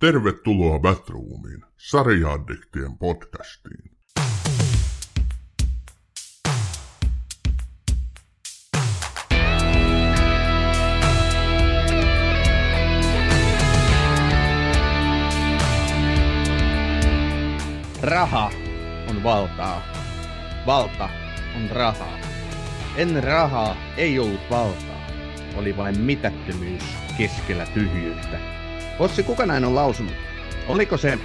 Tervetuloa Batroomiin, sarjaaddiktien podcastiin. Raha on valtaa. Valta on rahaa. Ennen rahaa ei ollut valtaa. Oli vain mitättömyys keskellä tyhjyyttä. Ossi, kuka näin on lausunut? Oliko se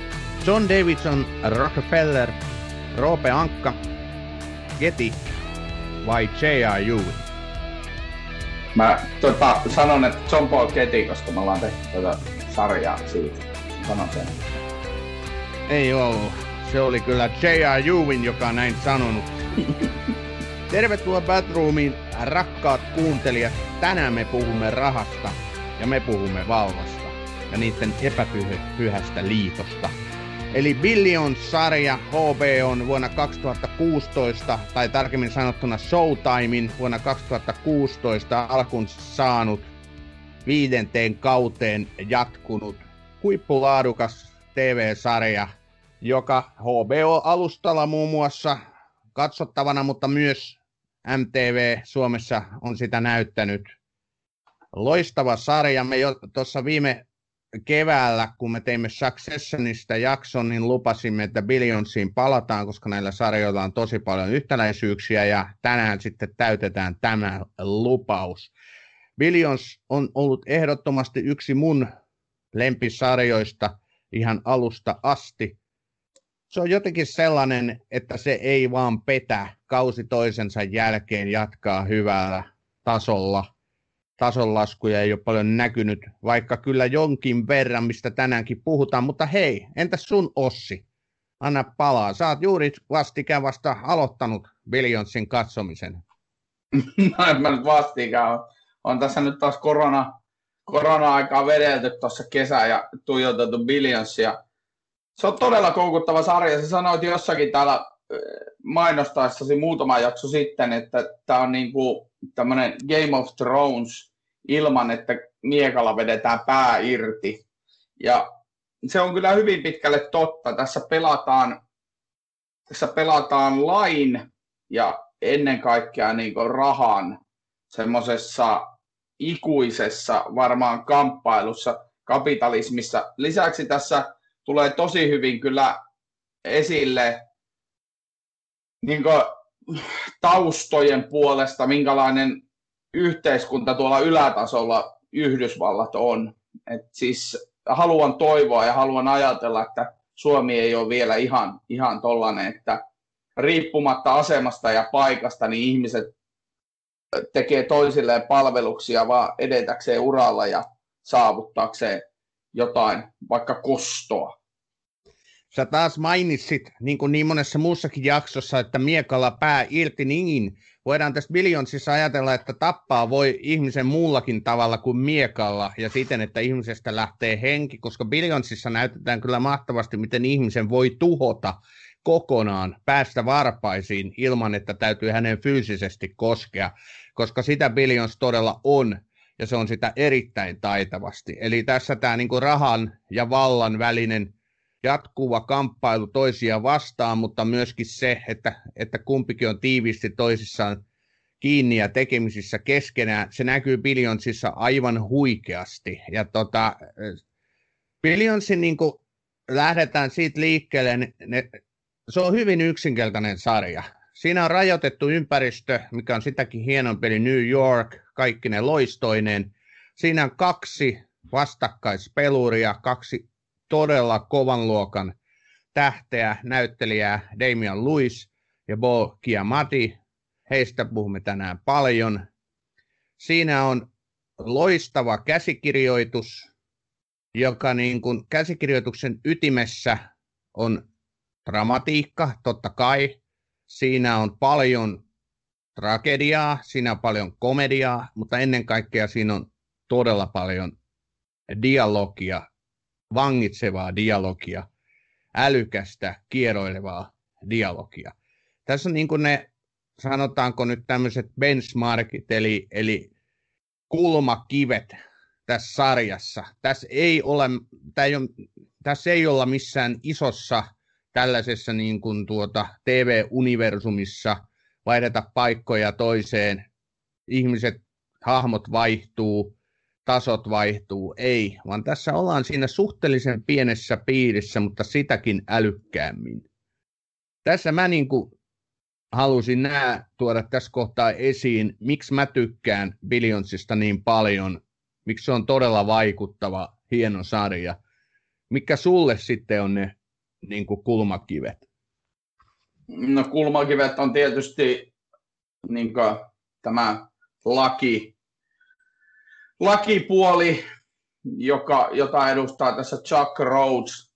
John Davidson, Rockefeller, Roope Ankka, Getty vai J.R. Ewing? Mä tota, sanon, että John Paul Getty, koska me ollaan tehty tätä sarjaa siitä. Sanon sen. Ei ollut. Se oli kyllä J.R. Ewing, joka näin sanonut. Tervetuloa Batroomiin, rakkaat kuuntelijat. Tänään me puhumme rahasta ja me puhumme valvasta ja niiden epäpyhästä liitosta. Eli Billions-sarja HB on vuonna 2016, tai tarkemmin sanottuna Showtimein vuonna 2016 alkun saanut viidenteen kauteen jatkunut huippulaadukas TV-sarja, joka HBO-alustalla muun muassa katsottavana, mutta myös MTV Suomessa on sitä näyttänyt. Loistava sarja. Me jo tuossa viime keväällä, kun me teimme Successionista jakson, niin lupasimme, että Billionsiin palataan, koska näillä sarjoilla on tosi paljon yhtäläisyyksiä, ja tänään sitten täytetään tämä lupaus. Billions on ollut ehdottomasti yksi mun lempisarjoista ihan alusta asti. Se on jotenkin sellainen, että se ei vaan petä kausi toisensa jälkeen jatkaa hyvällä tasolla – tasonlaskuja ei ole paljon näkynyt, vaikka kyllä jonkin verran, mistä tänäänkin puhutaan. Mutta hei, entäs sun Ossi? Anna palaa. Sä oot juuri vastikään vasta aloittanut Billionsin katsomisen. no en mä nyt vastikään. On tässä nyt taas korona, korona-aikaa vedelty tuossa kesä ja tuijotettu Billionsia. Se on todella koukuttava sarja. Sä sanoit jossakin täällä mainostaessasi muutama jakso sitten, että tämä on niin kuin tämmöinen Game of Thrones ilman, että miekalla vedetään pää irti. Ja se on kyllä hyvin pitkälle totta. Tässä pelataan, tässä pelataan lain ja ennen kaikkea niin rahan semmoisessa ikuisessa varmaan kamppailussa kapitalismissa. Lisäksi tässä tulee tosi hyvin kyllä esille niin taustojen puolesta, minkälainen yhteiskunta tuolla ylätasolla Yhdysvallat on. Et siis haluan toivoa ja haluan ajatella, että Suomi ei ole vielä ihan, ihan tollainen, että riippumatta asemasta ja paikasta, niin ihmiset tekee toisilleen palveluksia vaan edetäkseen uralla ja saavuttaakseen jotain, vaikka kostoa. Sä taas mainitsit, niin kuin niin monessa muussakin jaksossa, että miekalla pää irti, niin voidaan tässä Billionsissa ajatella, että tappaa voi ihmisen muullakin tavalla kuin miekalla ja siten, että ihmisestä lähtee henki, koska Billionsissa näytetään kyllä mahtavasti, miten ihmisen voi tuhota kokonaan, päästä varpaisiin ilman, että täytyy hänen fyysisesti koskea, koska sitä Billions todella on, ja se on sitä erittäin taitavasti. Eli tässä tämä niin rahan ja vallan välinen jatkuva kamppailu toisia vastaan, mutta myöskin se, että, että kumpikin on tiiviisti toisissaan kiinni ja tekemisissä keskenään. Se näkyy Billionsissa aivan huikeasti. Ja tota, Billionsin niin lähdetään siitä liikkeelle, ne, ne, se on hyvin yksinkertainen sarja. Siinä on rajoitettu ympäristö, mikä on sitäkin hienompi, eli New York, kaikki ne loistoineen. Siinä on kaksi vastakkaispeluria, kaksi todella kovan luokan tähteä, näyttelijää Damian Lewis ja Bo Kiamati. Heistä puhumme tänään paljon. Siinä on loistava käsikirjoitus, joka niin kuin käsikirjoituksen ytimessä on dramatiikka, totta kai. Siinä on paljon tragediaa, siinä on paljon komediaa, mutta ennen kaikkea siinä on todella paljon dialogia vangitsevaa dialogia, älykästä, kieroilevaa dialogia. Tässä on niin kuin ne, sanotaanko nyt tämmöiset benchmarkit, eli, eli kulmakivet tässä sarjassa. Tässä ei ole, tämä ei ole tässä ei olla missään isossa tällaisessa niin kuin tuota TV-universumissa vaihdeta paikkoja toiseen, ihmiset, hahmot vaihtuu, tasot vaihtuu, ei, vaan tässä ollaan siinä suhteellisen pienessä piirissä, mutta sitäkin älykkäämmin. Tässä mä niin kuin halusin nämä tuoda tässä kohtaa esiin, miksi mä tykkään Billionsista niin paljon, miksi se on todella vaikuttava, hieno sarja. Mikä sulle sitten on ne niin kuin kulmakivet? No kulmakivet on tietysti niin kuin, tämä laki, lakipuoli, joka, jota edustaa tässä Chuck Rhodes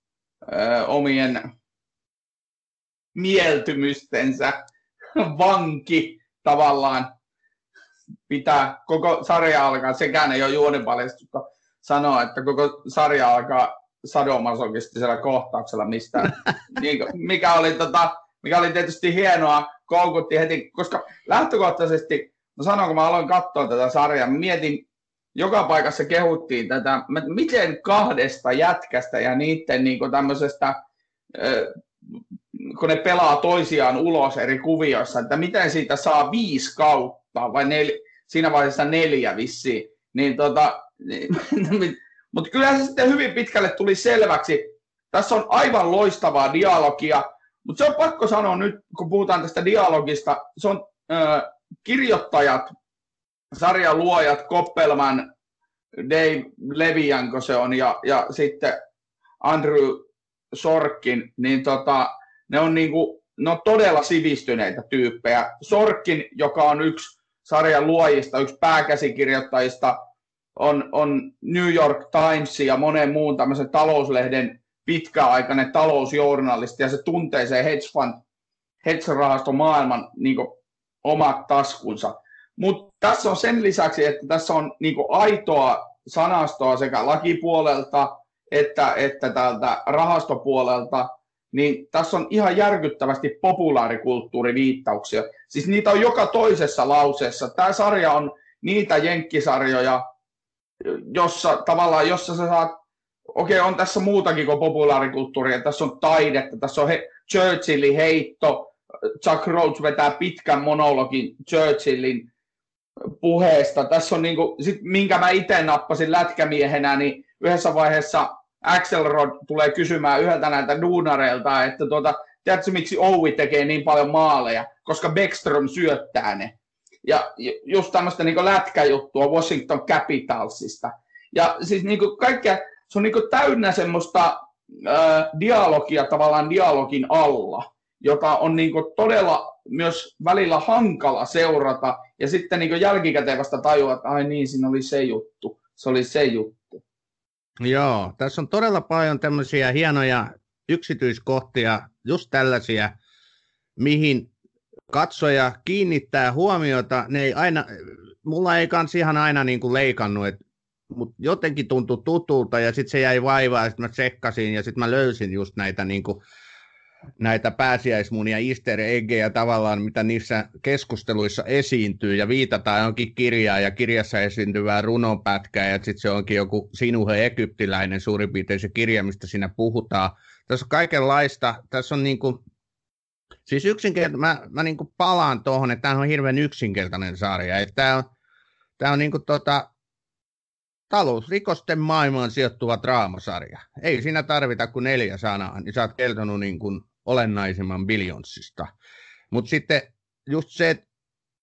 omien mieltymystensä vanki tavallaan pitää koko sarja alkaa, sekään ei ole juonipaljastusta sanoa, että koko sarja alkaa sadomasokistisella kohtauksella, mistä, niin, mikä, oli, tota, mikä oli tietysti hienoa, koukutti heti, koska lähtökohtaisesti, no sanon, kun mä aloin katsoa tätä sarjaa, mietin, joka paikassa kehuttiin tätä, miten kahdesta jätkästä ja niiden niin tämmöisestä kun ne pelaa toisiaan ulos eri kuvioissa, että miten siitä saa viisi kautta, vai nel, siinä vaiheessa neljä vissiin, niin tota, niin, mutta kyllä se sitten hyvin pitkälle tuli selväksi. Tässä on aivan loistavaa dialogia, mutta se on pakko sanoa nyt, kun puhutaan tästä dialogista, se on kirjoittajat, sarjan luojat, Koppelman, Dave Levianko se on, ja, ja sitten Andrew Sorkin, niin tota, ne on, niinku, ne on todella sivistyneitä tyyppejä. Sorkin, joka on yksi sarjan luojista, yksi pääkäsikirjoittajista, on, on New York Times ja monen muun tämmöisen talouslehden pitkäaikainen talousjournalisti, ja se tuntee sen hedge fund, hedge maailman niin omat taskunsa. Mutta tässä on sen lisäksi, että tässä on niin aitoa sanastoa sekä lakipuolelta että, että täältä rahastopuolelta, niin tässä on ihan järkyttävästi populaarikulttuuriviittauksia. Siis niitä on joka toisessa lauseessa. Tämä sarja on niitä jenkkisarjoja, jossa tavallaan, jossa sä saat, okei, okay, on tässä muutakin kuin populaarikulttuuria, tässä on taidetta, tässä on he, Churchillin heitto, Chuck Rhodes vetää pitkän monologin Churchillin puheesta. Tässä on niinku, sit, minkä mä itse nappasin lätkämiehenä, niin yhdessä vaiheessa Axelrod tulee kysymään yhdeltä näiltä duunareilta, että tuota, tiedätkö miksi Owi tekee niin paljon maaleja? Koska Beckström syöttää ne. Ja just tämmöistä niin lätkäjuttua Washington Capitalsista. Ja siis niin kaikkea, se on niin täynnä semmoista äh, dialogia tavallaan dialogin alla, jota on niin todella myös välillä hankala seurata. Ja sitten niin jälkikäteen vasta tajua, että ai niin, siinä oli se juttu. Se oli se juttu. Joo, tässä on todella paljon tämmöisiä hienoja yksityiskohtia, just tällaisia, mihin katsoja kiinnittää huomiota. Ne ei aina, mulla ei kans ihan aina niin kuin leikannut, et, mutta jotenkin tuntui tutulta ja sitten se jäi vaivaa ja sitten mä tsekkasin ja sitten mä löysin just näitä niin kuin, näitä pääsiäismunia, easter eggejä tavallaan, mitä niissä keskusteluissa esiintyy, ja viitataan johonkin kirjaan, ja kirjassa esiintyvää runonpätkää, ja sitten se onkin joku sinuhe egyptiläinen suurin piirtein se kirja, mistä siinä puhutaan. Tässä on kaikenlaista, tässä on niin kuin, siis yksinkertainen, mä, mä niin kuin palaan tuohon, että tämä on hirveän yksinkertainen sarja, että tämä on, tämä on niin kuin tota, talousrikosten maailmaan sijoittuva draamasarja. Ei siinä tarvita kuin neljä sanaa, niin sä oot kertonut niin kuin olennaisimman Billionsista. Mutta sitten just se,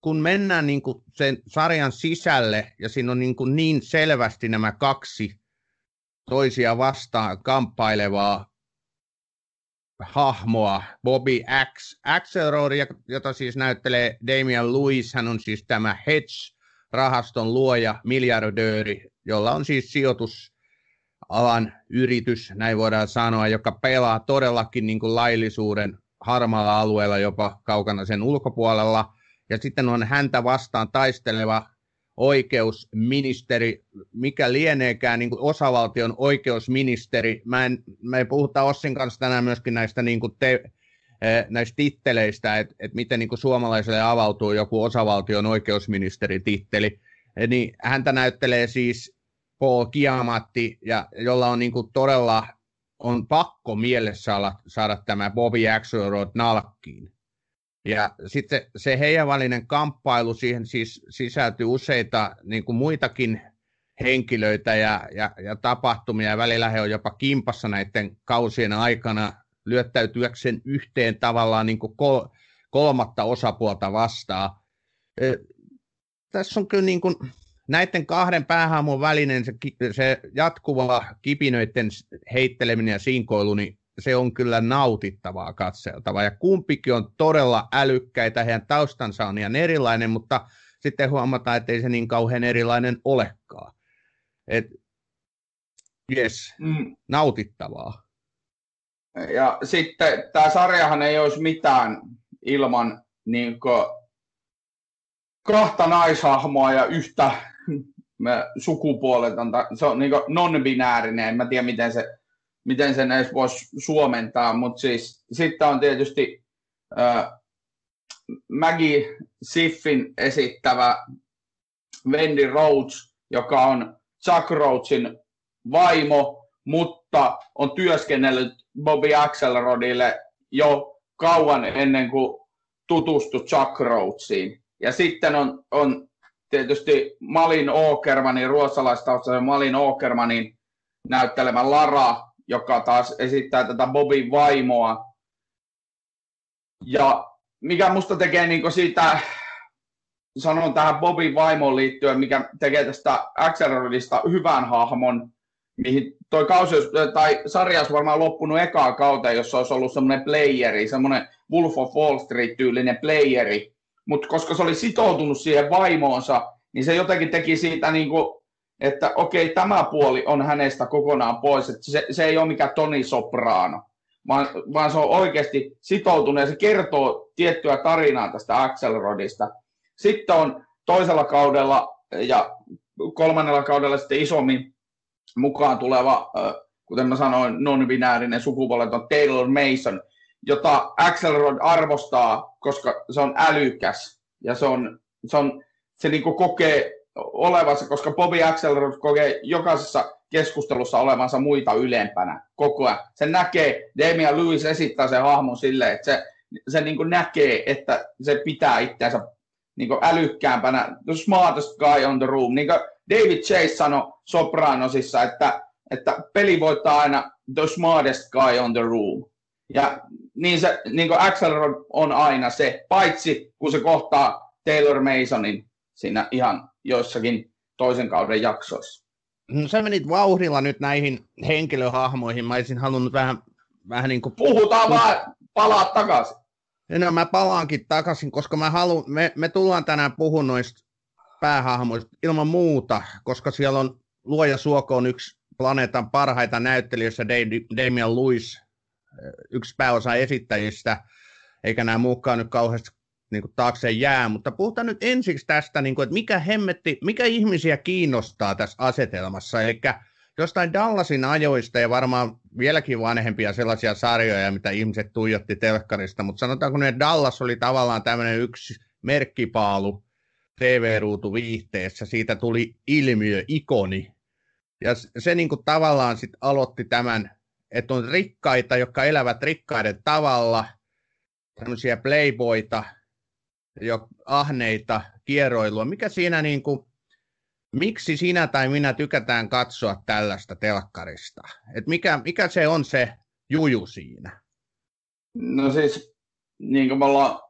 kun mennään niin kuin sen sarjan sisälle ja siinä on niin, kuin niin selvästi nämä kaksi toisia vastaan kamppailevaa hahmoa, Bobby X, Axelrod, jota siis näyttelee Damian Lewis, hän on siis tämä Hedge-rahaston luoja, miljardööri, jolla on siis sijoitus alan yritys, näin voidaan sanoa, joka pelaa todellakin niin kuin laillisuuden harmaalla alueella jopa kaukana sen ulkopuolella. Ja sitten on häntä vastaan taisteleva oikeusministeri, mikä lieneekään niin kuin osavaltion oikeusministeri. Mä en, me puhuta Ossin kanssa tänään myöskin näistä, niin kuin te, eh, näistä titteleistä, että, että miten niin kuin suomalaiselle avautuu joku osavaltion oikeusministerititteli. Niin häntä näyttelee siis Paul Kiamatti, ja jolla on niin kuin todella on pakko mielessä saada, saada tämä Bobby Axelrod nalkkiin. Ja sitten se heidän välinen kamppailu, siihen siis sisältyy useita niin kuin muitakin henkilöitä ja, ja, ja tapahtumia, ja välillä he on jopa kimpassa näiden kausien aikana lyöttäytyäkseen yhteen tavallaan niin kuin kol, kolmatta osapuolta vastaan. E, tässä on kyllä niin kuin, näiden kahden päähahmon välinen se, se jatkuva kipinöiden heitteleminen ja sinkoilu, niin se on kyllä nautittavaa katseltavaa. Ja kumpikin on todella älykkäitä, heidän taustansa on ihan erilainen, mutta sitten huomataan, että ei se niin kauhean erilainen olekaan. Et, yes, mm. nautittavaa. Ja sitten tämä sarjahan ei olisi mitään ilman niin kuin, kahta naishahmoa ja yhtä sukupuoletonta. Se on niin non-binäärinen, en mä tiedä miten se, miten sen edes voisi suomentaa, mutta siis sitten on tietysti äh, Maggie Siffin esittävä Wendy Rhodes, joka on Chuck Rhodesin vaimo, mutta on työskennellyt Bobby Axelrodille jo kauan ennen kuin tutustui Chuck Rhodesiin. Ja sitten on, on tietysti Malin Åkermanin, ruotsalaistaustaisen Malin Åkermanin näyttelemä Lara, joka taas esittää tätä Bobin vaimoa. Ja mikä musta tekee niin siitä, sanon tähän Bobin vaimoon liittyen, mikä tekee tästä Axelrodista hyvän hahmon, mihin toi kausi, tai sarja olisi varmaan loppunut ekaa kautta, jossa olisi ollut semmoinen playeri, semmoinen Wolf of Wall Street-tyylinen playeri, mutta koska se oli sitoutunut siihen vaimoonsa, niin se jotenkin teki siitä niin kuin, että okei, tämä puoli on hänestä kokonaan pois, että se, se ei ole mikään Toni Soprano, vaan, vaan se on oikeasti sitoutunut ja se kertoo tiettyä tarinaa tästä Axelrodista. Sitten on toisella kaudella ja kolmannella kaudella sitten isommin mukaan tuleva, kuten mä sanoin, non-binäärinen sukupuoleton Taylor Mason, jota Axelrod arvostaa, koska se on älykäs ja se, on, se, on, se niin kokee olevansa, koska Bobby Axelrod kokee jokaisessa keskustelussa olevansa muita ylempänä koko ajan. Se näkee, Damian Lewis esittää sen hahmon silleen, että se, se niin näkee, että se pitää itseänsä niin älykkäämpänä, the smartest guy on the room. Niin David Chase sanoi Sopranosissa, että, että peli voittaa aina the smartest guy on the room. Ja niin, se, niin kuin Axelrod on aina se, paitsi kun se kohtaa Taylor Masonin siinä ihan joissakin toisen kauden jaksoissa. No, sä menit vauhdilla nyt näihin henkilöhahmoihin. Mä olisin halunnut vähän, vähän niin kuin... Puhutaan vaan, palaa takaisin. No mä palaankin takaisin, koska mä haluan, me, me tullaan tänään puhumaan noista päähahmoista ilman muuta, koska siellä on Luoja Suoko on yksi planeetan parhaita näyttelijöistä, Damian Lewis, yksi pääosa esittäjistä, eikä nämä mukaan nyt kauheasti niin kuin taakse jää, mutta puhutaan nyt ensiksi tästä, niin kuin, että mikä hemmetti, mikä ihmisiä kiinnostaa tässä asetelmassa, eli jostain Dallasin ajoista ja varmaan vieläkin vanhempia sellaisia sarjoja, mitä ihmiset tuijotti telkkarista, mutta sanotaanko että Dallas oli tavallaan tämmöinen yksi merkkipaalu TV-ruutu viihteessä, siitä tuli ilmiö, ikoni, ja se niin kuin tavallaan sit aloitti tämän, että on rikkaita, jotka elävät rikkaiden tavalla, tämmöisiä playboita, jo ahneita kierroilua. Mikä siinä niin kuin, miksi sinä tai minä tykätään katsoa tällaista telkkarista? Et mikä, mikä se on se juju siinä? No siis, niin kuin me ollaan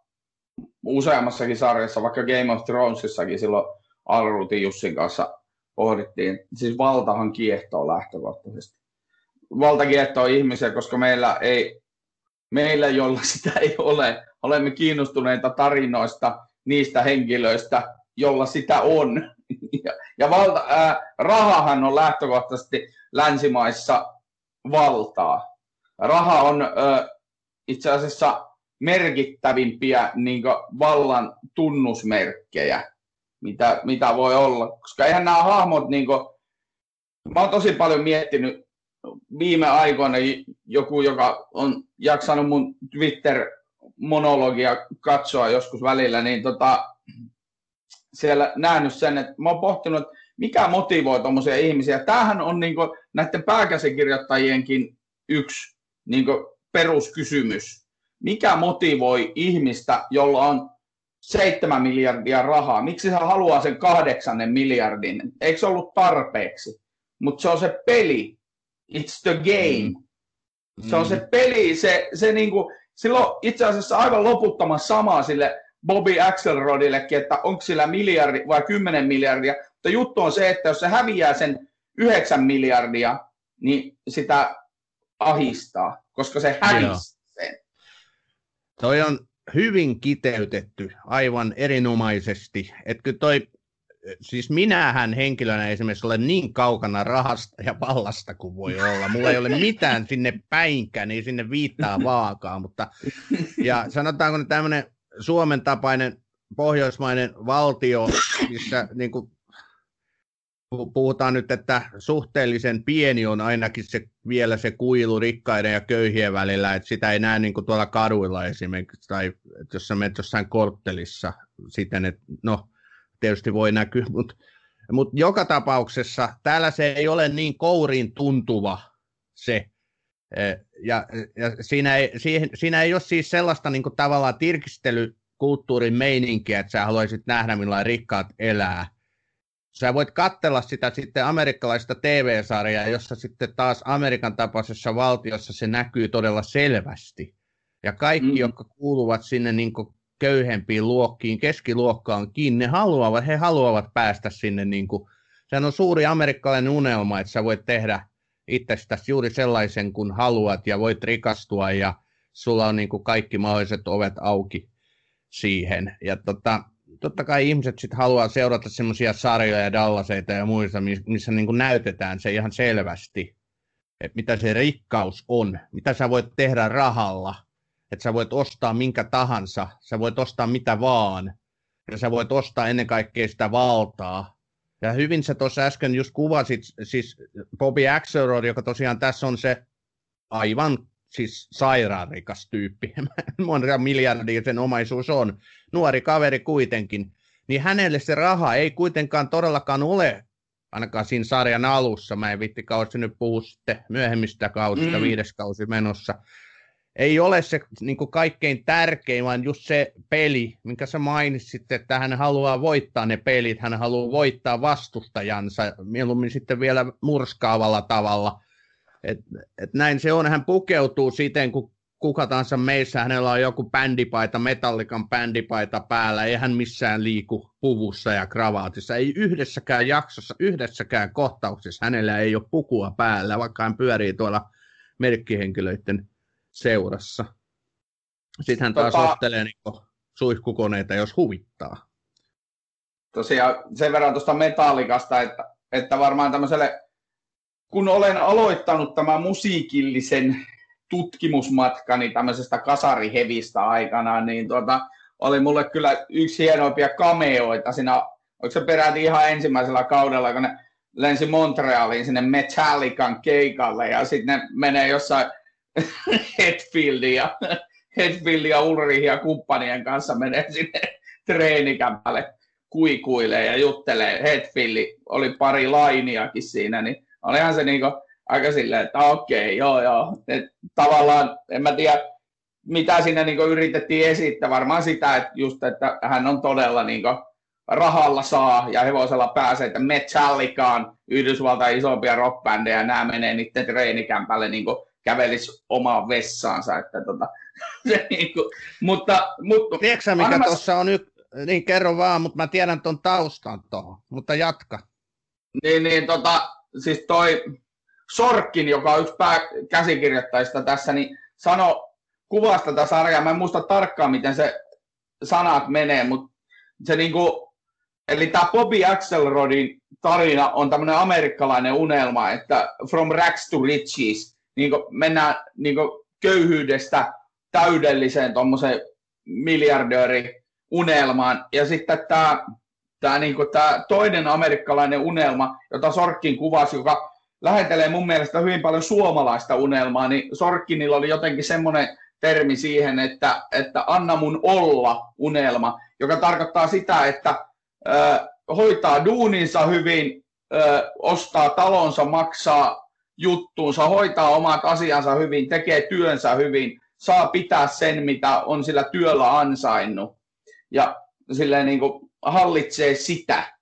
useammassakin sarjassa, vaikka Game of Thronesissakin silloin Alrutin Jussin kanssa pohdittiin, siis valtahan kiehtoo lähtökohtaisesti. Valta kiehtoo ihmisiä, koska meillä ei, meillä jolla sitä ei ole, olemme kiinnostuneita tarinoista niistä henkilöistä, jolla sitä on. Ja, ja valta, ää, rahahan on lähtökohtaisesti länsimaissa valtaa. Raha on ää, itse asiassa merkittävimpiä niin vallan tunnusmerkkejä, mitä, mitä voi olla. Koska eihän nämä hahmot, niin kuin, mä oon tosi paljon miettinyt viime aikoina joku, joka on jaksanut mun Twitter-monologia katsoa joskus välillä, niin tota, siellä nähnyt sen, että mä oon pohtinut, että mikä motivoi tuommoisia ihmisiä. Tämähän on niin kuin, näiden pääkäsikirjoittajienkin yksi niin peruskysymys. Mikä motivoi ihmistä, jolla on 7 miljardia rahaa? Miksi hän haluaa sen kahdeksannen miljardin? Eikö se ollut tarpeeksi? Mutta se on se peli. It's the game. Mm. Se on se peli. Se, se niinku, silloin itse asiassa aivan loputtoman sama sille Bobby Axelrodillekin, että onko sillä miljardi vai 10 miljardia. Mutta juttu on se, että jos se häviää sen 9 miljardia, niin sitä ahistaa, koska se hävisi sen. Toi on hyvin kiteytetty aivan erinomaisesti. Että toi, siis minähän henkilönä esimerkiksi olen niin kaukana rahasta ja pallasta kuin voi olla. Mulla ei ole mitään sinne päinkään, niin sinne viittaa vaakaa. Mutta, ja sanotaanko nyt tämmöinen Suomen tapainen pohjoismainen valtio, missä niin kuin puhutaan nyt, että suhteellisen pieni on ainakin se, vielä se kuilu rikkaiden ja köyhien välillä, että sitä ei näe niin kuin tuolla kaduilla esimerkiksi, tai että jos sä menet jossain korttelissa siten, että no, tietysti voi näkyä, mutta mut joka tapauksessa täällä se ei ole niin kouriin tuntuva se, e, ja, ja siinä, ei, siihen, siinä ei ole siis sellaista niin kuin tavallaan tirkistelykulttuurin meininkiä, että sä haluaisit nähdä, millainen rikkaat elää, sä voit katsella sitä sitten amerikkalaista TV-sarjaa, jossa sitten taas Amerikan tapaisessa valtiossa se näkyy todella selvästi. Ja kaikki, mm. jotka kuuluvat sinne niin köyhempiin luokkiin, keskiluokkaankin, ne haluavat, he haluavat päästä sinne. Niin kuin, sehän on suuri amerikkalainen unelma, että sä voit tehdä itsestäsi juuri sellaisen kuin haluat ja voit rikastua ja sulla on niin kuin kaikki mahdolliset ovet auki siihen. Ja tota, totta kai ihmiset sitten haluaa seurata semmoisia sarjoja ja Dallaseita ja muissa, missä niin kuin näytetään se ihan selvästi, että mitä se rikkaus on, mitä sä voit tehdä rahalla, että sä voit ostaa minkä tahansa, sä voit ostaa mitä vaan, ja sä voit ostaa ennen kaikkea sitä valtaa. Ja hyvin sä tuossa äsken just kuvasit, siis Bobby Axelrod, joka tosiaan tässä on se aivan siis sairaanrikas tyyppi, monta miljardia sen omaisuus on, nuori kaveri kuitenkin, niin hänelle se raha ei kuitenkaan todellakaan ole, ainakaan siinä sarjan alussa, mä en vitti kausi nyt puhu sitten. Myöhemmistä kausista, mm. viides kausi menossa, ei ole se niin kuin kaikkein tärkein, vaan just se peli, minkä sä mainitsit, että hän haluaa voittaa ne pelit, hän haluaa voittaa vastustajansa, mieluummin sitten vielä murskaavalla tavalla – et, et näin se on, hän pukeutuu siten, kun kuka tahansa meissä, hänellä on joku bändipaita, metallikan bändipaita päällä, ei hän missään liiku puvussa ja kravaatissa, ei yhdessäkään jaksossa, yhdessäkään kohtauksessa hänellä ei ole pukua päällä, vaikka hän pyörii tuolla merkkihenkilöiden seurassa. Sitten hän taas tota, ostelee niin suihkukoneita, jos huvittaa. Tosiaan sen verran tuosta metallikasta, että, että varmaan tämmöiselle kun olen aloittanut tämän musiikillisen tutkimusmatkani tämmöisestä kasarihevistä aikana, niin tuota, oli mulle kyllä yksi hienoimpia cameoita siinä, onko se peräti ihan ensimmäisellä kaudella, kun ne lensi Montrealiin sinne Metallican keikalle ja sitten ne menee jossain Hetfieldin ja, Hetfieldin ja kumppanien kanssa menee sinne treenikämpälle kuikuilee ja juttelee. Hetfield oli pari lainiakin siinä, niin olihan se niinku aika silleen, että okei, joo joo. Et tavallaan, en mä tiedä, mitä siinä niinku yritettiin esittää, varmaan sitä, että just, että hän on todella niinku rahalla saa ja hevosella pääsee, että Metallicaan Yhdysvaltain isompia rockbändejä, nämä menee niiden treenikämpälle niin kävelis omaan vessaansa. Että tota, se, niin kuin, mutta, mutta, Tiedätkö mikä mä... tuossa on nyt, niin kerro vaan, mutta mä tiedän tuon taustan tuohon, mutta jatka. Niin, niin tota, siis toi Sorkkin, joka on yksi käsikirjoittajista tässä, niin sano kuvasta tätä sarjaa. Mä en muista tarkkaan, miten se sanat menee, mutta se niinku, eli tämä Bobby Axelrodin tarina on tämmöinen amerikkalainen unelma, että from rags to riches, niin mennään niin köyhyydestä täydelliseen tuommoiseen miljardööri unelmaan. Ja sitten tämä tämä, niin kuin, tämä toinen amerikkalainen unelma, jota Sorkkin kuvasi, joka lähetelee mun mielestä hyvin paljon suomalaista unelmaa, niin Sorkkinilla oli jotenkin semmoinen termi siihen, että, että anna mun olla unelma, joka tarkoittaa sitä, että ö, hoitaa duuninsa hyvin, ö, ostaa talonsa, maksaa juttuunsa, hoitaa omat asiansa hyvin, tekee työnsä hyvin, saa pitää sen, mitä on sillä työllä ansainnut. Ja silleen niin kuin hallitsee sitä.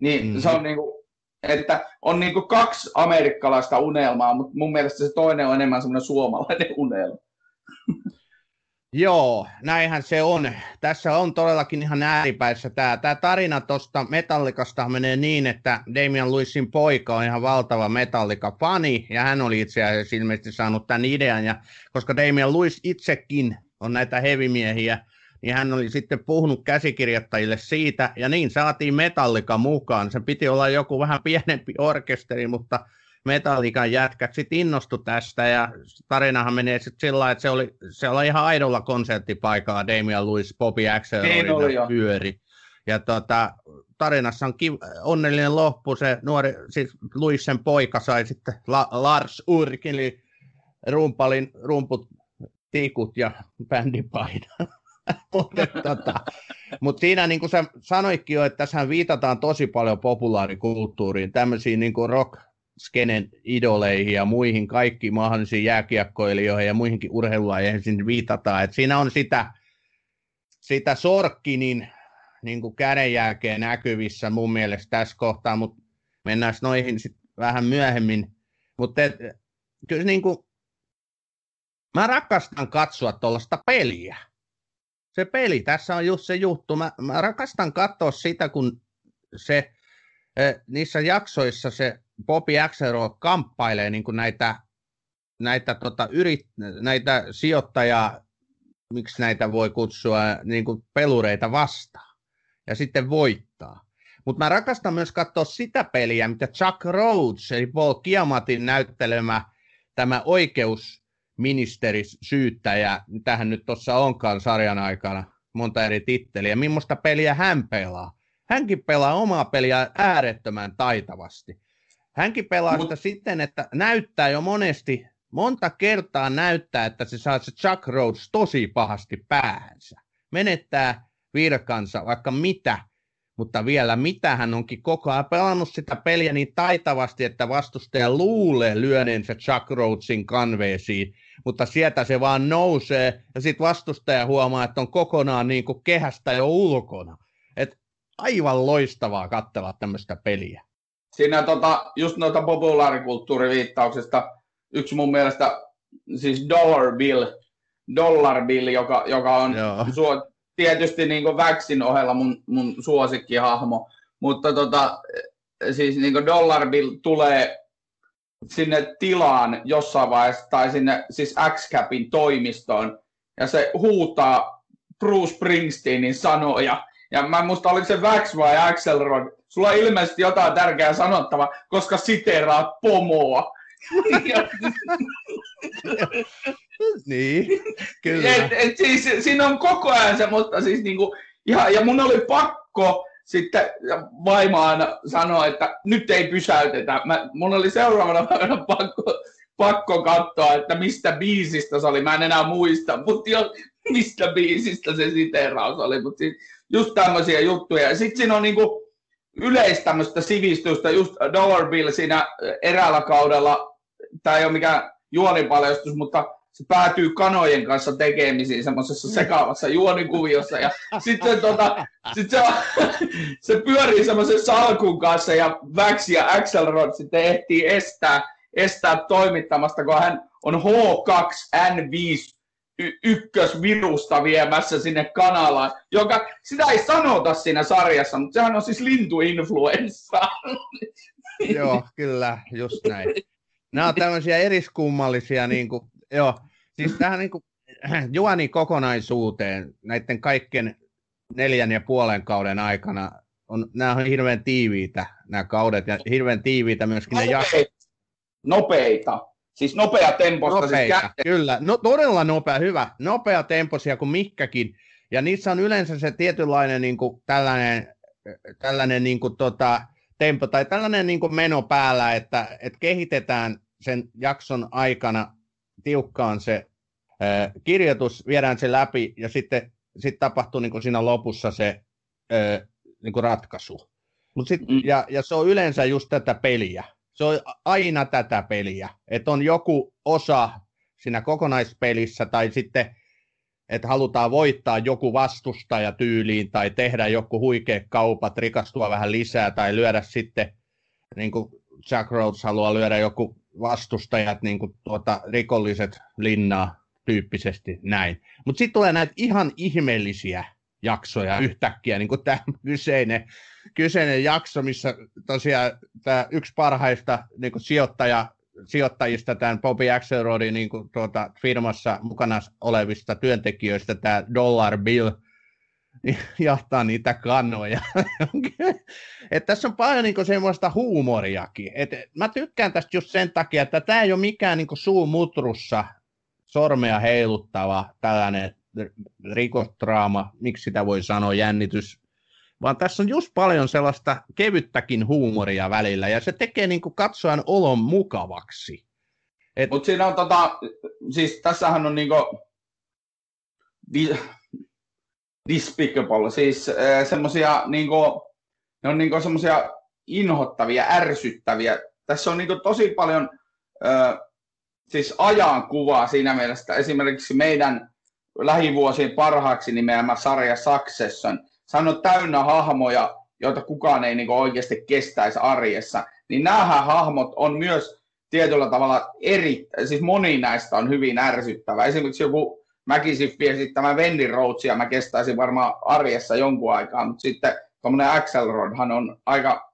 Niin mm. se on niin kuin, että on niin kuin kaksi amerikkalaista unelmaa, mutta mun mielestä se toinen on enemmän semmoinen suomalainen unelma. Joo, näinhän se on. Tässä on todellakin ihan ääripäissä tämä. Tämä tarina tuosta Metallikasta menee niin, että Damian Lewissin poika on ihan valtava Metallika-fani, ja hän oli itse asiassa ilmeisesti saanut tämän idean, ja koska Damian Lewis itsekin on näitä hevimiehiä, niin hän oli sitten puhunut käsikirjoittajille siitä, ja niin saatiin Metallika mukaan. Se piti olla joku vähän pienempi orkesteri, mutta Metallikan jätkät sitten innostu tästä ja tarinahan menee sitten sillä että se oli, se oli ihan aidolla konserttipaikalla Damian Lewis, Bobby Axel niin oli, pyöri. Ja tota, tarinassa on kiv- onnellinen loppu, se nuori, siis Luisen poika sai sitten La- Lars Urkili rumpalin rumput, tikut ja bändipaidan. mutta tota, mut siinä niin kuin sä sanoitkin jo, että tässä viitataan tosi paljon populaarikulttuuriin, tämmöisiin niin kuin rock skenen idoleihin ja muihin kaikkiin mahdollisiin jääkiekkoilijoihin ja muihinkin urheilulajeihin sinne viitataan. Et siinä on sitä, sitä Sorkkinin niin kuin kädenjälkeen näkyvissä mun mielestä tässä kohtaa, mutta mennään noihin sitten vähän myöhemmin. Mutta kyllä niin kuin, mä rakastan katsoa tuollaista peliä. Se peli, tässä on just se juttu. Mä, mä rakastan katsoa sitä, kun se niissä jaksoissa se Bobby Axelrod kamppailee niin kuin näitä, näitä, tota, yrit, näitä sijoittajia, miksi näitä voi kutsua, niin kuin pelureita vastaan. Ja sitten voittaa. Mutta mä rakastan myös katsoa sitä peliä, mitä Chuck Rhodes, eli Paul Kiamatin näyttelemä tämä oikeusministeri syyttäjä, tähän nyt tuossa onkaan sarjan aikana monta eri titteliä, millaista peliä hän pelaa. Hänkin pelaa omaa peliä äärettömän taitavasti. Hänkin pelaa Mut... sitä sitten, että näyttää jo monesti, monta kertaa näyttää, että se saa se Chuck Rhodes tosi pahasti päähänsä. Menettää virkansa, vaikka mitä, mutta vielä mitä hän onkin koko ajan pelannut sitä peliä niin taitavasti, että vastustaja luulee lyöneensä Chuck Rhodesin kanveesiin, mutta sieltä se vaan nousee ja sitten vastustaja huomaa, että on kokonaan niin kuin kehästä jo ulkona. Et aivan loistavaa katsella tämmöistä peliä siinä tota, just noita populaarikulttuuriviittauksista yksi mun mielestä siis Dollar Bill, Dollar Bill joka, joka on suo, tietysti niin Väksin ohella mun, mun suosikkihahmo, mutta tota, siis niin Dollar Bill tulee sinne tilaan jossain vaiheessa tai sinne siis X-Capin toimistoon. Ja se huutaa Bruce Springsteenin sanoja. Ja mä en muista, oliko se Vax vai Axelrod, sulla on ilmeisesti jotain tärkeää sanottavaa, koska siteraat pomoa. niin, kyllä. Et, et siis, siinä on koko ajan semmoista siis niinku, ja, ja mun oli pakko sitten vaimaan sanoa, että nyt ei pysäytetä. Mä, mun oli seuraavana päivänä pakko, pakko katsoa, että mistä biisistä se oli. Mä en enää muista, mutta jo, mistä biisistä se siteraus oli. Mutta siis just tämmöisiä juttuja. Sitten siinä on niinku, yleistä tämmöistä sivistystä, just Dollar Bill siinä eräällä kaudella, tämä ei ole mikään juonipaljastus, mutta se päätyy kanojen kanssa tekemisiin semmoisessa sekaavassa juonikuviossa. Ja sitten tota, sit se, se, pyörii semmoisen salkun kanssa ja Vax ja Axelrod sitten ehtii estää, estää toimittamasta, kun hän on H2N5 y- ykkösvirusta viemässä sinne kanalaan, joka sitä ei sanota siinä sarjassa, mutta sehän on siis lintuinfluenssa. Joo, kyllä, just näin. Nämä on tämmöisiä eriskummallisia, niin kuin, joo, siis tähän niin kuin, juoni kokonaisuuteen näiden kaikkien neljän ja puolen kauden aikana on, nämä on hirveän tiiviitä, nämä kaudet, ja hirveän tiiviitä myöskin ne jaksot. Nopeita. Siis nopea temposta. Siis Nopeita, siis kyllä. No, todella nopea, hyvä. Nopea temposia kuin mikkäkin. Ja niissä on yleensä se tietynlainen niin kuin, tällainen, tällainen niin kuin, tota, tempo tai tällainen niin kuin meno päällä, että, että kehitetään sen jakson aikana tiukkaan se äh, kirjoitus, viedään se läpi ja sitten sit tapahtuu niin kuin siinä lopussa se äh, niin kuin ratkaisu. Mut sit, mm. ja, ja se on yleensä just tätä peliä se on aina tätä peliä, että on joku osa siinä kokonaispelissä tai sitten että halutaan voittaa joku vastustaja tyyliin tai tehdä joku huikea kaupat, rikastua vähän lisää tai lyödä sitten, niin kuin Jack Rhodes haluaa lyödä joku vastustajat, niin kuin tuota, rikolliset linnaa tyyppisesti näin. Mutta sitten tulee näitä ihan ihmeellisiä jaksoja yhtäkkiä, niin kuin tämä kyseinen, kyseinen jakso, missä tosiaan tämä yksi parhaista niin kuin sijoittaja, sijoittajista, tämän Bobby Axelrodin niin kuin, tuota, firmassa mukana olevista työntekijöistä, tämä Dollar Bill, niin jahtaa niitä kanoja. Et tässä on paljon niin semmoista huumoriakin. Et mä tykkään tästä just sen takia, että tämä ei ole mikään niin suumutrussa sormea heiluttava tällainen rikostraama, miksi sitä voi sanoa, jännitys, vaan tässä on just paljon sellaista kevyttäkin huumoria välillä, ja se tekee niin kuin katsojan olon mukavaksi. Et... Mutta siinä on tota, siis tässähän on niinku despicable, siis äh, semmosia niinku, ne on niinku semmosia inhottavia, ärsyttäviä. Tässä on niinku tosi paljon äh, siis ajankuvaa siinä mielessä, esimerkiksi meidän lähivuosien parhaaksi nimeämä sarja Succession, sehän on täynnä hahmoja, joita kukaan ei niin oikeasti kestäisi arjessa, niin nämä hahmot on myös tietyllä tavalla eri, siis moni näistä on hyvin ärsyttävä. Esimerkiksi joku McKinsey esittämä Wendy Rhodesia mä kestäisin varmaan arjessa jonkun aikaa, mutta sitten tuommoinen Axelrodhan on aika,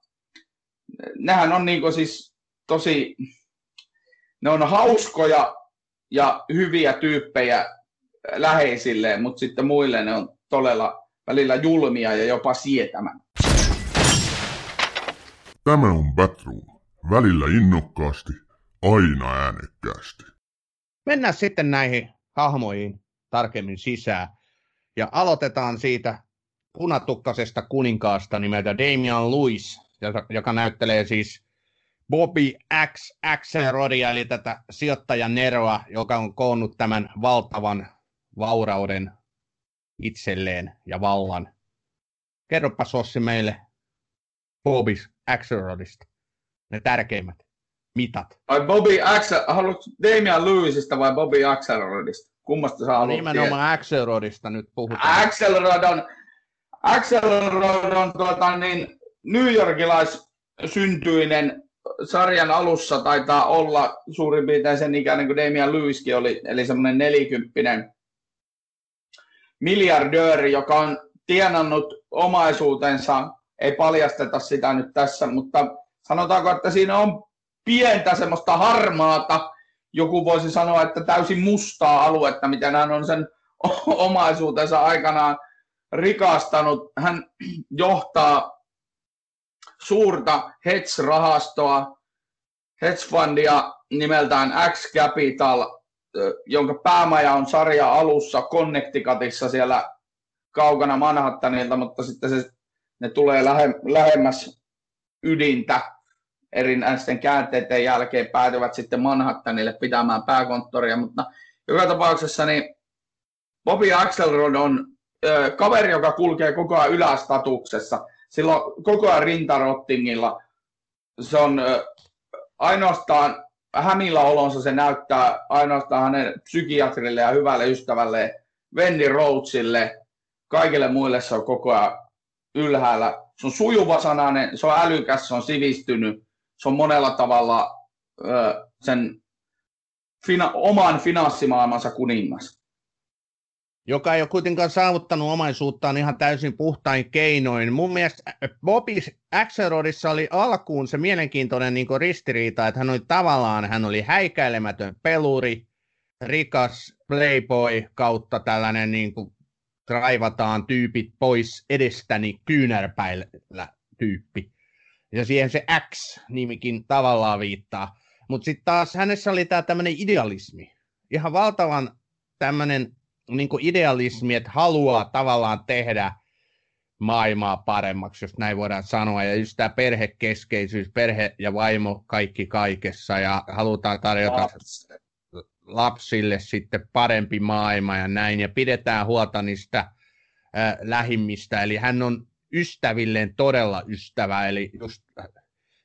nehän on niin siis tosi, ne on hauskoja ja hyviä tyyppejä läheisilleen, mutta sitten muille ne on todella välillä julmia ja jopa sietämän. Tämä on Batroom. Välillä innokkaasti, aina äänekkäästi. Mennään sitten näihin hahmoihin tarkemmin sisään. Ja aloitetaan siitä punatukkasesta kuninkaasta nimeltä Damian Lewis, joka näyttelee siis Bobby X. Axelrodia, eli tätä sijoittajan Neroa, joka on koonnut tämän valtavan vaurauden itselleen ja vallan. Kerropa Sossi meille Bobby Axelrodista, ne tärkeimmät mitat. Ai Bobby Axel, haluatko Damian Lewisista vai Bobby Axelrodista? Kummasta sä haluat Nimenomaan Axelrodista nyt puhutaan. Axelrod on, Axelrod on tuota, niin, New Yorkilais syntyinen sarjan alussa taitaa olla suurin piirtein sen ikäinen kuin Damian Lewiskin oli, eli semmoinen nelikymppinen miljardööri, joka on tienannut omaisuutensa, ei paljasteta sitä nyt tässä, mutta sanotaanko, että siinä on pientä semmoista harmaata, joku voisi sanoa, että täysin mustaa aluetta, miten hän on sen omaisuutensa aikanaan rikastanut. Hän johtaa suurta hedge-rahastoa, hedge-fundia nimeltään X Capital, jonka päämaja on sarja alussa Connecticutissa siellä kaukana Manhattanilta, mutta sitten se, ne tulee lähe, lähemmäs ydintä erinäisten käänteiden jälkeen päätyvät sitten Manhattanille pitämään pääkonttoria, mutta joka tapauksessa niin Bobby Axelrod on ö, kaveri, joka kulkee koko ajan ylästatuksessa. Silloin koko ajan rintarottingilla. Se on ö, ainoastaan hämillä olonsa se näyttää ainoastaan hänen psykiatrille ja hyvälle ystävälle Wendy Rhodesille. Kaikille muille se on koko ajan ylhäällä. Se on sujuva sananen, se on älykäs, se on sivistynyt, se on monella tavalla ö, sen fina- oman finanssimaailmansa kuningas joka ei ole kuitenkaan saavuttanut omaisuuttaan ihan täysin puhtain keinoin. Mun mielestä Bobby Axelrodissa oli alkuun se mielenkiintoinen niin ristiriita, että hän oli tavallaan hän oli häikäilemätön peluri, rikas playboy kautta tällainen niin kuin raivataan tyypit pois edestäni kyynärpäillä tyyppi. Ja siihen se X-nimikin tavallaan viittaa. Mutta sitten taas hänessä oli tämä tämmöinen idealismi. Ihan valtavan tämmöinen niin kuin idealismi, että haluaa tavallaan tehdä maailmaa paremmaksi, jos näin voidaan sanoa. Ja just tämä perhekeskeisyys, perhe ja vaimo kaikki kaikessa ja halutaan tarjota Laps. lapsille sitten parempi maailma ja näin. Ja pidetään huolta niistä äh, lähimmistä. Eli hän on ystävilleen todella ystävä. Eli just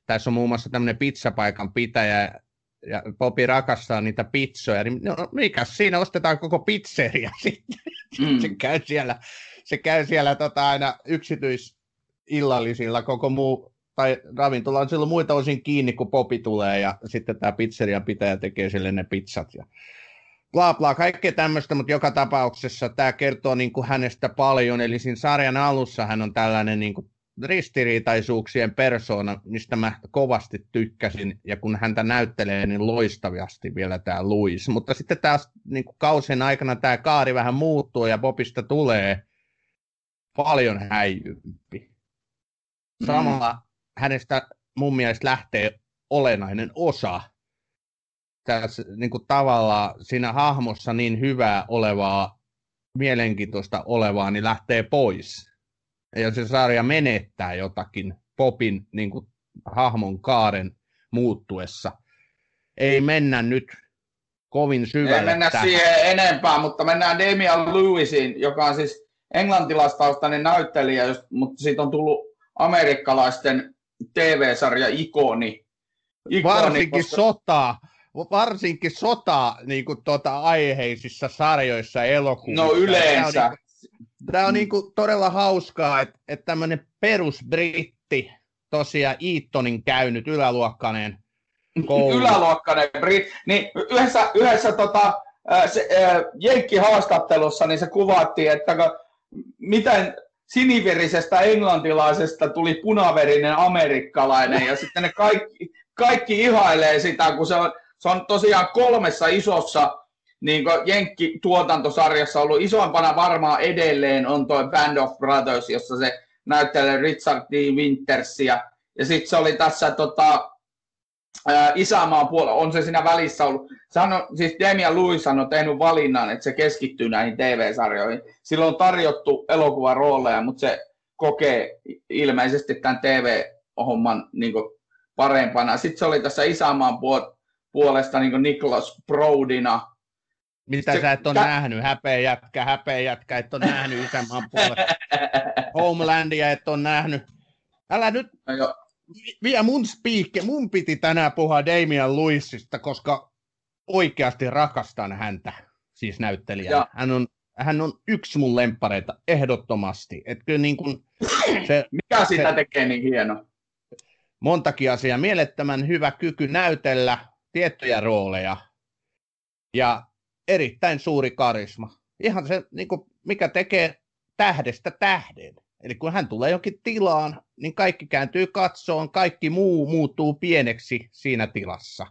tässä on muun muassa tämmöinen pizzapaikan pitäjä, ja Popi rakastaa niitä pizzoja, niin no, mikä siinä ostetaan koko pizzeria sitten. Mm. se käy siellä, se käy siellä tota, aina yksityisillallisilla koko muu, tai ravintola on silloin muita osin kiinni, kun Popi tulee, ja sitten tämä pizzerian pitäjä tekee sille ne pizzat. Ja bla bla, kaikkea tämmöistä, mutta joka tapauksessa tämä kertoo niin kuin hänestä paljon, eli siinä sarjan alussa hän on tällainen niin kuin ristiriitaisuuksien persoona, mistä mä kovasti tykkäsin, ja kun häntä näyttelee niin loistavasti vielä tämä Luis. Mutta sitten taas niin kausien aikana tämä kaari vähän muuttuu, ja Bobista tulee paljon häijympi. Samalla mm. hänestä mun mielestä lähtee olennainen osa tässä niin kuin tavallaan siinä hahmossa niin hyvää olevaa, mielenkiintoista olevaa, niin lähtee pois. Ja se sarja menettää jotakin Popin niin kuin, hahmon kaaren muuttuessa. Ei mennä nyt kovin syvälle. Ei mennä tähän. siihen enempää, mutta mennään Damian Lewisiin, joka on siis englantilaistaustainen näyttelijä, mutta siitä on tullut amerikkalaisten TV-sarja ikoni. ikoni Varsinkin koska... sotaa varsinkin sota niin kuin, tuota, aiheisissa sarjoissa elokuvissa. No yleensä. Tämä on, niin, tämä on niin kuin, todella hauskaa, että, että tämmöinen perusbritti, tosiaan Eatonin käynyt yläluokkainen koulu. Yläluokkainen britti. Niin yhdessä, yhdessä tota, se, Jenkki-haastattelussa niin se kuvattiin, että miten siniverisestä englantilaisesta tuli punaverinen amerikkalainen ja sitten ne kaikki, kaikki ihailee sitä, kun se on se on tosiaan kolmessa isossa niin Jenkki-tuotantosarjassa ollut isoimpana varmaan edelleen on tuo Band of Brothers, jossa se näyttelee Richard D. Wintersia. Ja sitten se oli tässä tota, Isämaan puolella, on se siinä välissä ollut. On, siis Damian Lewis on tehnyt valinnan, että se keskittyy näihin TV-sarjoihin. Silloin on tarjottu elokuvarooleja, mutta se kokee ilmeisesti tämän TV-homman niin parempana. Sitten se oli tässä Isämaan puolesta niin Niklas Broudina. Mitä se, sä et ole tä... nähnyt? Häpeä jätkä, häpeä jätkä, et ole nähnyt isänmaan puolesta. Homelandia et ole nähnyt. Älä nyt no vie mun spiikke. Mun piti tänään puhua Damian Lewisista, koska oikeasti rakastan häntä, siis näyttelijä. Hän on, hän on yksi mun lempareita, ehdottomasti. Et kyllä niin kun se, Mikä sitä se, tekee niin hieno? Montakin asiaa. Mielettömän hyvä kyky näytellä, tiettyjä rooleja ja erittäin suuri karisma. Ihan se, niin kuin, mikä tekee tähdestä tähden. Eli kun hän tulee jonkin tilaan, niin kaikki kääntyy katsoon, kaikki muu muuttuu pieneksi siinä tilassa.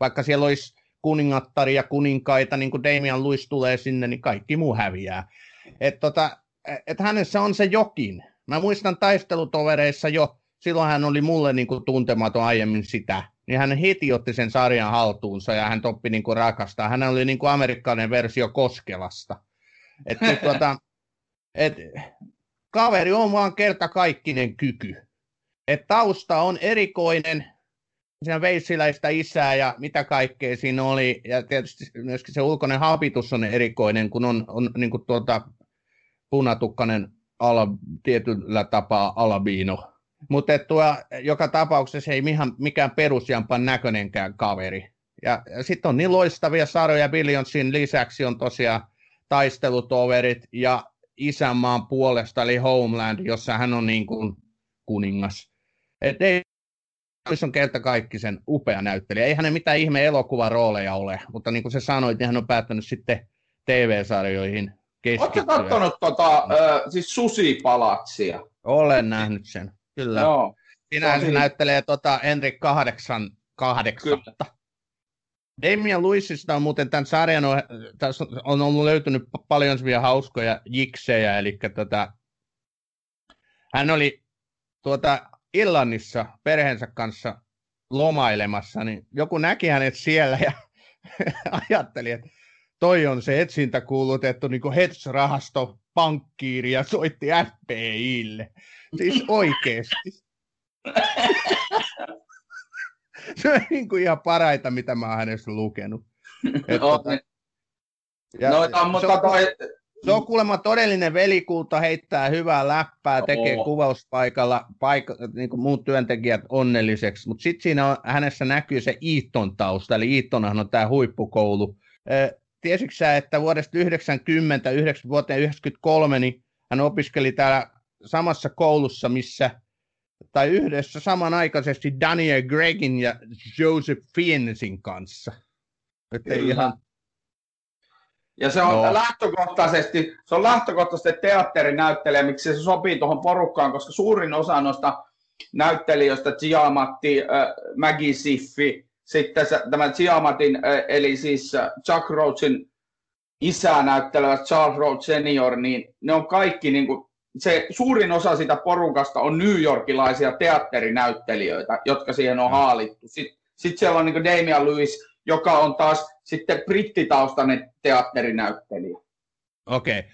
Vaikka siellä olisi kuningattari ja kuninkaita, niin kuin Damian Lewis tulee sinne, niin kaikki muu häviää. Et tota, et hänessä on se jokin. Mä muistan taistelutovereissa jo, silloin hän oli mulle niin kuin tuntematon aiemmin sitä, niin hän heti otti sen sarjan haltuunsa ja hän toppi niin kuin rakastaa. Hän oli niin kuin amerikkalainen versio Koskelasta. Et, et, tuota, et, kaveri on vaan kertakaikkinen kyky. Et tausta on erikoinen, siinä veissiläistä isää ja mitä kaikkea siinä oli. Ja tietysti myöskin se ulkoinen habitus on erikoinen, kun on, on niin kuin tuota, punatukkainen ala, tietyllä tapaa alabiino mutta tuo, joka tapauksessa ei ihan mikään perusjampan näköinenkään kaveri. Ja, ja sitten on niin loistavia sarjoja Billionsin lisäksi on tosiaan taistelutoverit ja isänmaan puolesta, eli Homeland, jossa hän on niin kuin kuningas. Et ei on kerta kaikki sen upea näyttelijä. Ei hänen mitään ihme elokuvarooleja ole, mutta niin kuin se sanoi, niin hän on päättänyt sitten TV-sarjoihin keskittyä. Oletko katsonut tota, äh, siis Susi-palatsia? Olen nähnyt sen. Kyllä. Joo. Sinähän se näyttelee tota Henrik 8 kahdeksatta. Damian Lewisista on muuten tämän sarjan, tässä on ollut löytynyt paljon vielä hauskoja jiksejä, eli tota, hän oli tuota Irlannissa perheensä kanssa lomailemassa, niin joku näki hänet siellä ja ajatteli, että toi on se etsintä kuulutettu niin Hedge-rahasto pankkiiri ja soitti FBIlle. Siis oikeesti. se on niin kuin ihan paraita, mitä mä oon hänestä lukenut. Et, no, tota, ja, Noita, mutta on... toi, Se on kuulemma todellinen velikulta, heittää hyvää läppää, tekee oh. kuvauspaikalla paik- niin kuin muut työntekijät onnelliseksi, mutta sitten siinä on, hänessä näkyy se Iitton tausta, eli Iittonhan on tämä huippukoulu. Tiesitkö sä, että vuodesta 90 vuoteen 93 niin hän opiskeli täällä samassa koulussa, missä tai yhdessä samanaikaisesti Daniel Gregin ja Joseph Fiennesin kanssa. Että ihan... Ja se on no. lähtökohtaisesti, se on lähtökohtaisesti teatterinäyttelijä, miksi se sopii tuohon porukkaan, koska suurin osa noista näyttelijöistä, Giamatti, äh, Maggie Siffi, sitten se, tämä Giamatin, äh, eli siis Chuck Roachin isää näyttelevä Charles Roach senior, niin ne on kaikki niin kuin, se suurin osa sitä porukasta on New Yorkilaisia teatterinäyttelijöitä, jotka siihen on haalittu. Sitten, sitten siellä on niin Damian Lewis, joka on taas sitten brittitaustainen teatterinäyttelijä. Okei, okay.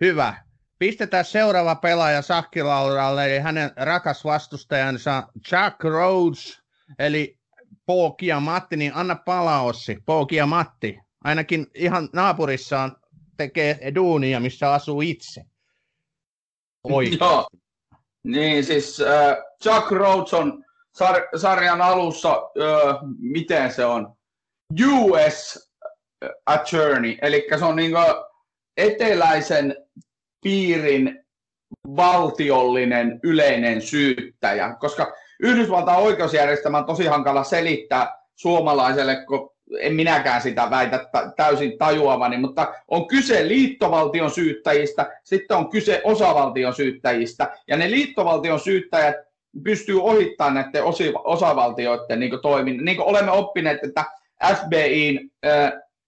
hyvä. Pistetään seuraava pelaaja sakkilauralle, eli hänen rakas vastustajansa Jack Rhodes, eli Pookia Matti, niin anna palaa Ossi, Pookia Matti. Ainakin ihan naapurissaan tekee duunia, missä asuu itse. Oikein. Joo. Niin, siis äh, Chuck Rhodes on sar- sarjan alussa, äh, miten se on, US Attorney, eli se on niin eteläisen piirin valtiollinen yleinen syyttäjä, koska Yhdysvaltain oikeusjärjestelmä on tosi hankala selittää suomalaiselle, kun en minäkään sitä väitä täysin tajuavani, mutta on kyse liittovaltion syyttäjistä, sitten on kyse osavaltion syyttäjistä, ja ne liittovaltion syyttäjät pystyy ohittamaan näiden osavaltioiden niin toiminnan. Niin olemme oppineet, että FBIin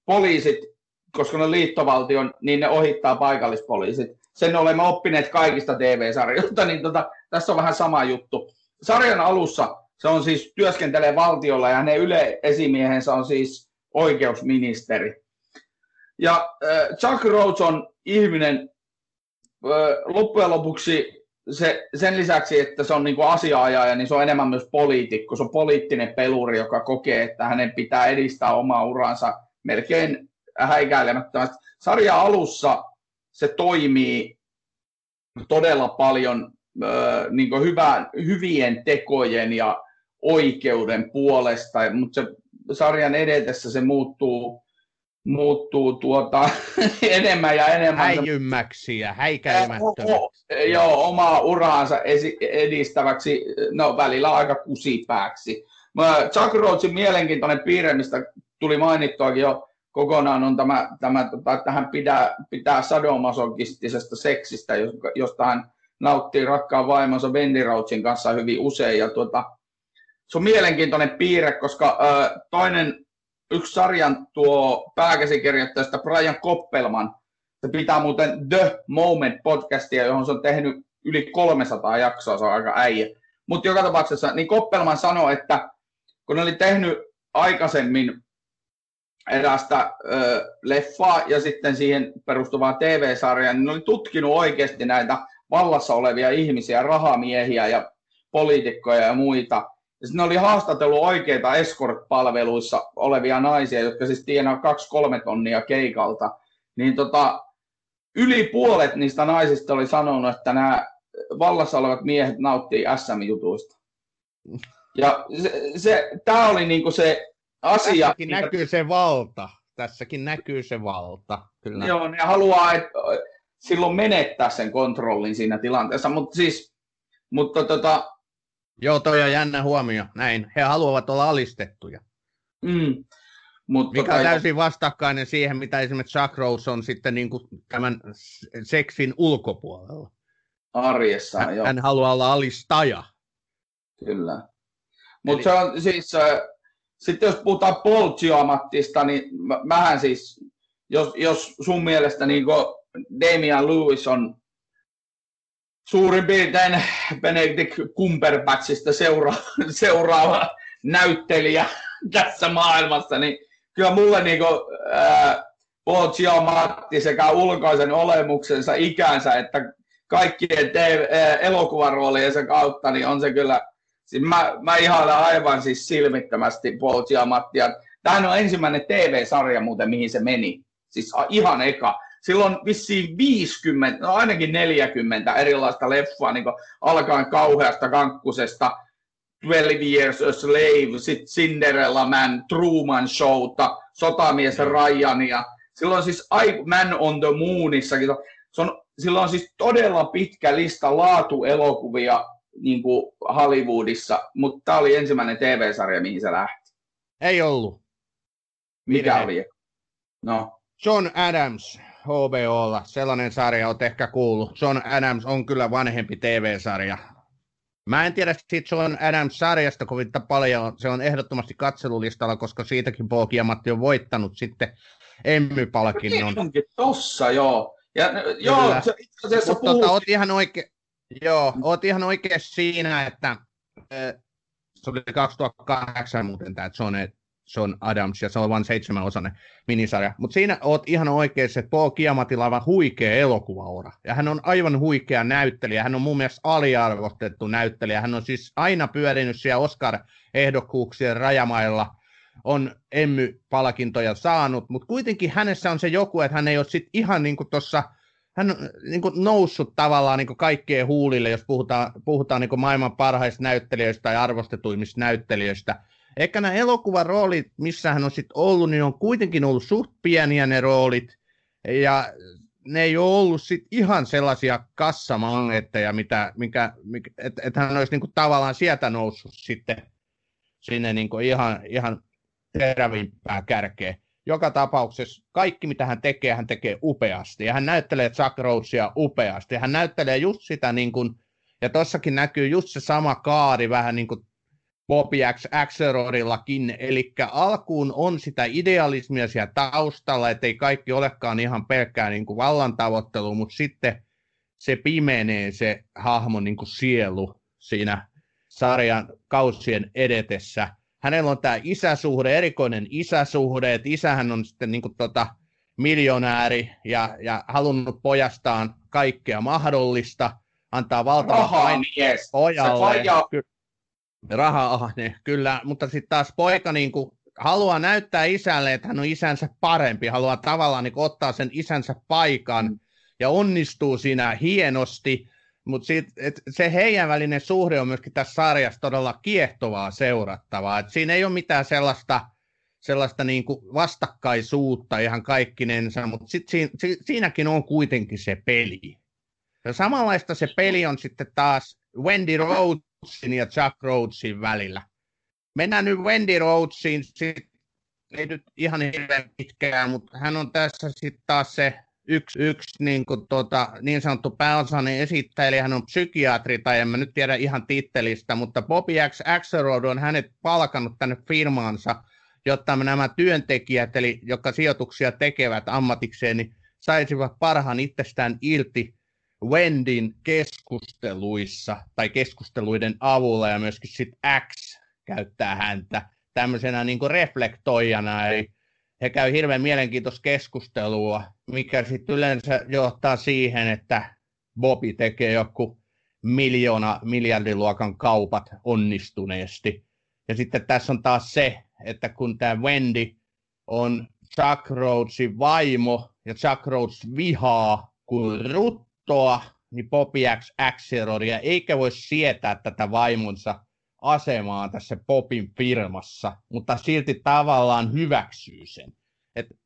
poliisit, koska ne on liittovaltion, niin ne ohittaa paikallispoliisit. Sen olemme oppineet kaikista TV-sarjoista, niin tota, tässä on vähän sama juttu. Sarjan alussa se on siis työskentelee valtiolla ja hänen yleesimiehensä on siis oikeusministeri. Ja äh, Chuck Rhodes on ihminen äh, loppujen lopuksi se, sen lisäksi, että se on niin kuin asiaajaja, niin se on enemmän myös poliitikko. Se on poliittinen peluri, joka kokee, että hänen pitää edistää omaa uransa melkein häikäilemättömästi. Sarja alussa se toimii todella paljon niin hyvä, hyvien tekojen ja oikeuden puolesta, mutta se sarjan edetessä se muuttuu, muuttuu tuota, enemmän ja enemmän. Häijymmäksi ja häikäilemättömäksi. Joo, omaa uraansa edistäväksi, no välillä aika kusipääksi. Chuck Rhodesin mielenkiintoinen piirre, mistä tuli mainittuakin jo kokonaan, on tämä, tämä tota, että hän pitää, pitää sadomasokistisesta seksistä, josta hän nauttii rakkaan vaimonsa Wendy Rhodesin kanssa hyvin usein. Ja tuota, se on mielenkiintoinen piirre, koska ö, toinen yksi sarjan tuo pääkäsikirjoittajasta Brian Koppelman, se pitää muuten The Moment podcastia, johon se on tehnyt yli 300 jaksoa, se on aika äijä. Mutta joka tapauksessa, niin Koppelman sanoi, että kun ne oli tehnyt aikaisemmin erästä ö, leffaa ja sitten siihen perustuvaa TV-sarjaa, niin ne oli tutkinut oikeasti näitä vallassa olevia ihmisiä, rahamiehiä ja poliitikkoja ja muita. Ja sitten ne oli haastatellut oikeita escort-palveluissa olevia naisia, jotka siis tienaa 2-3 tonnia keikalta. Niin tota, yli puolet niistä naisista oli sanonut, että nämä vallassa olevat miehet nauttii SM-jutuista. Ja se, se, tämä oli niinku se asia. Tässäkin mikä... näkyy se valta. Tässäkin näkyy se valta. Kyllä. Joo, ne haluaa että silloin menettää sen kontrollin siinä tilanteessa, mutta siis, mutta tota, Joo, toi on jännä huomio. Näin. He haluavat olla alistettuja. Mm. Mutta Mikä on täysin vastakkainen siihen, mitä esimerkiksi Chuck Rose on sitten niin kuin tämän seksin ulkopuolella. Arjessa, hän, joo. Hän haluaa olla alistaja. Kyllä. Mutta Eli... se on siis, äh, sitten jos puhutaan Paul Giamattista, niin mähän siis, jos, jos sun mielestä niin Damian Lewis on suurin piirtein Benedict Cumberbatchista seura- seuraava näyttelijä tässä maailmassa, niin kyllä mulle niin kuin, ää, Paul Giamatti sekä ulkoisen olemuksensa, ikänsä, että kaikkien TV, elokuvarooliensa kautta, niin on se kyllä, siis mä, mä ihailen aivan siis silmittömästi Paul Giamattia. Tämähän on ensimmäinen TV-sarja muuten, mihin se meni. Siis ihan eka. Silloin vissiin 50, no ainakin 40 erilaista leffaa, niin alkaen kauheasta kankkusesta, 12 Years a Slave, sitten Cinderella Man, Truman Showta, Sotamies Ryania. Silloin siis I, Man on the Moonissakin. Se on, silloin on siis todella pitkä lista laatuelokuvia niin kuin Hollywoodissa, mutta tämä oli ensimmäinen TV-sarja, mihin se lähti. Ei ollut. Mikä Virhe. oli? No. John Adams, HBOlla, sellainen sarja olet ehkä kuullut. John Adams on kyllä vanhempi TV-sarja. Mä en tiedä siitä John Adams-sarjasta kovin paljon. Se on ehdottomasti katselulistalla, koska siitäkin Paul Matti on voittanut sitten Emmy-palkinnon. No, onkin tossa, joo. Ja, joo, se itse asiassa tota, oot ihan oike... Joo, oot ihan oikein siinä, että se oli 2008 muuten tämä John John Adams, ja se on vain seitsemän osainen minisarja. Mutta siinä oot ihan oikeassa, että Paul Kiamatilla on aivan huikea elokuvaura. Ja hän on aivan huikea näyttelijä. Hän on mun mielestä aliarvostettu näyttelijä. Hän on siis aina pyörinyt siellä Oscar-ehdokkuuksien rajamailla. On Emmy-palkintoja saanut, mutta kuitenkin hänessä on se joku, että hän ei ole sit ihan niin kuin tuossa hän on niin kuin noussut tavallaan niin kuin kaikkien huulille, jos puhutaan, puhutaan niin kuin maailman parhaista näyttelijöistä tai arvostetuimmista näyttelijöistä. Ehkä nämä elokuvan roolit, missä hän on sitten ollut, niin on kuitenkin ollut suht pieniä ne roolit, ja ne ei ole ollut sit ihan sellaisia kassamangetteja, mitä, mikä, mikä, että et hän olisi niinku tavallaan sieltä noussut sitten sinne niinku ihan, ihan terävimpää kärkeä. Joka tapauksessa kaikki, mitä hän tekee, hän tekee upeasti. Ja hän näyttelee Jack Roseia upeasti. Hän näyttelee just sitä, niin kuin, ja tossakin näkyy just se sama kaari vähän niin kuin Bobby X Axelrodillakin, eli alkuun on sitä idealismia siellä taustalla, ettei kaikki olekaan ihan pelkkää niin kuin vallantavoittelu, mutta sitten se pimenee se hahmon niin kuin sielu siinä sarjan kausien edetessä. Hänellä on tämä isäsuhde, erikoinen isäsuhde, että isähän on sitten niin kuin tota, miljonääri ja, ja halunnut pojastaan kaikkea mahdollista, antaa valtavan pojalle. Se raha-ahne, kyllä, mutta sitten taas poika niin kuin haluaa näyttää isälle, että hän on isänsä parempi, haluaa tavallaan niin ottaa sen isänsä paikan mm. ja onnistuu siinä hienosti, mutta sit, et se heidän välinen suhde on myöskin tässä sarjassa todella kiehtovaa seurattavaa. Et siinä ei ole mitään sellaista, sellaista niin kuin vastakkaisuutta ihan kaikkinensa, mutta sit siinä, si, siinäkin on kuitenkin se peli. Ja samanlaista se peli on sitten taas Wendy Rhodes Rhodesin ja Chuck Rhodesin välillä. Mennään nyt Wendy Rhodesiin, ei nyt ihan hirveän pitkään, mutta hän on tässä sitten taas se yksi, yksi niin, kuin, tota, niin sanottu pääosainen esittäjä, hän on psykiatri, tai en mä nyt tiedä ihan tittelistä, mutta Bobby X. Axelrod on hänet palkannut tänne firmaansa, jotta nämä työntekijät, eli jotka sijoituksia tekevät ammatikseen, niin saisivat parhaan itsestään irti Wendin keskusteluissa tai keskusteluiden avulla ja myöskin sit X käyttää häntä tämmöisenä niin kuin reflektoijana, eli he käy hirveän mielenkiintoista keskustelua, mikä sitten yleensä johtaa siihen, että Bobby tekee joku miljoona miljardiluokan kaupat onnistuneesti. Ja sitten tässä on taas se, että kun tämä Wendy on Chuck Rhodesin vaimo, ja Chuck Rhodes vihaa kuin rut Ottoa, niin Bobby X Axerodia, eikä voi sietää tätä vaimonsa asemaa tässä Popin firmassa, mutta silti tavallaan hyväksyy sen.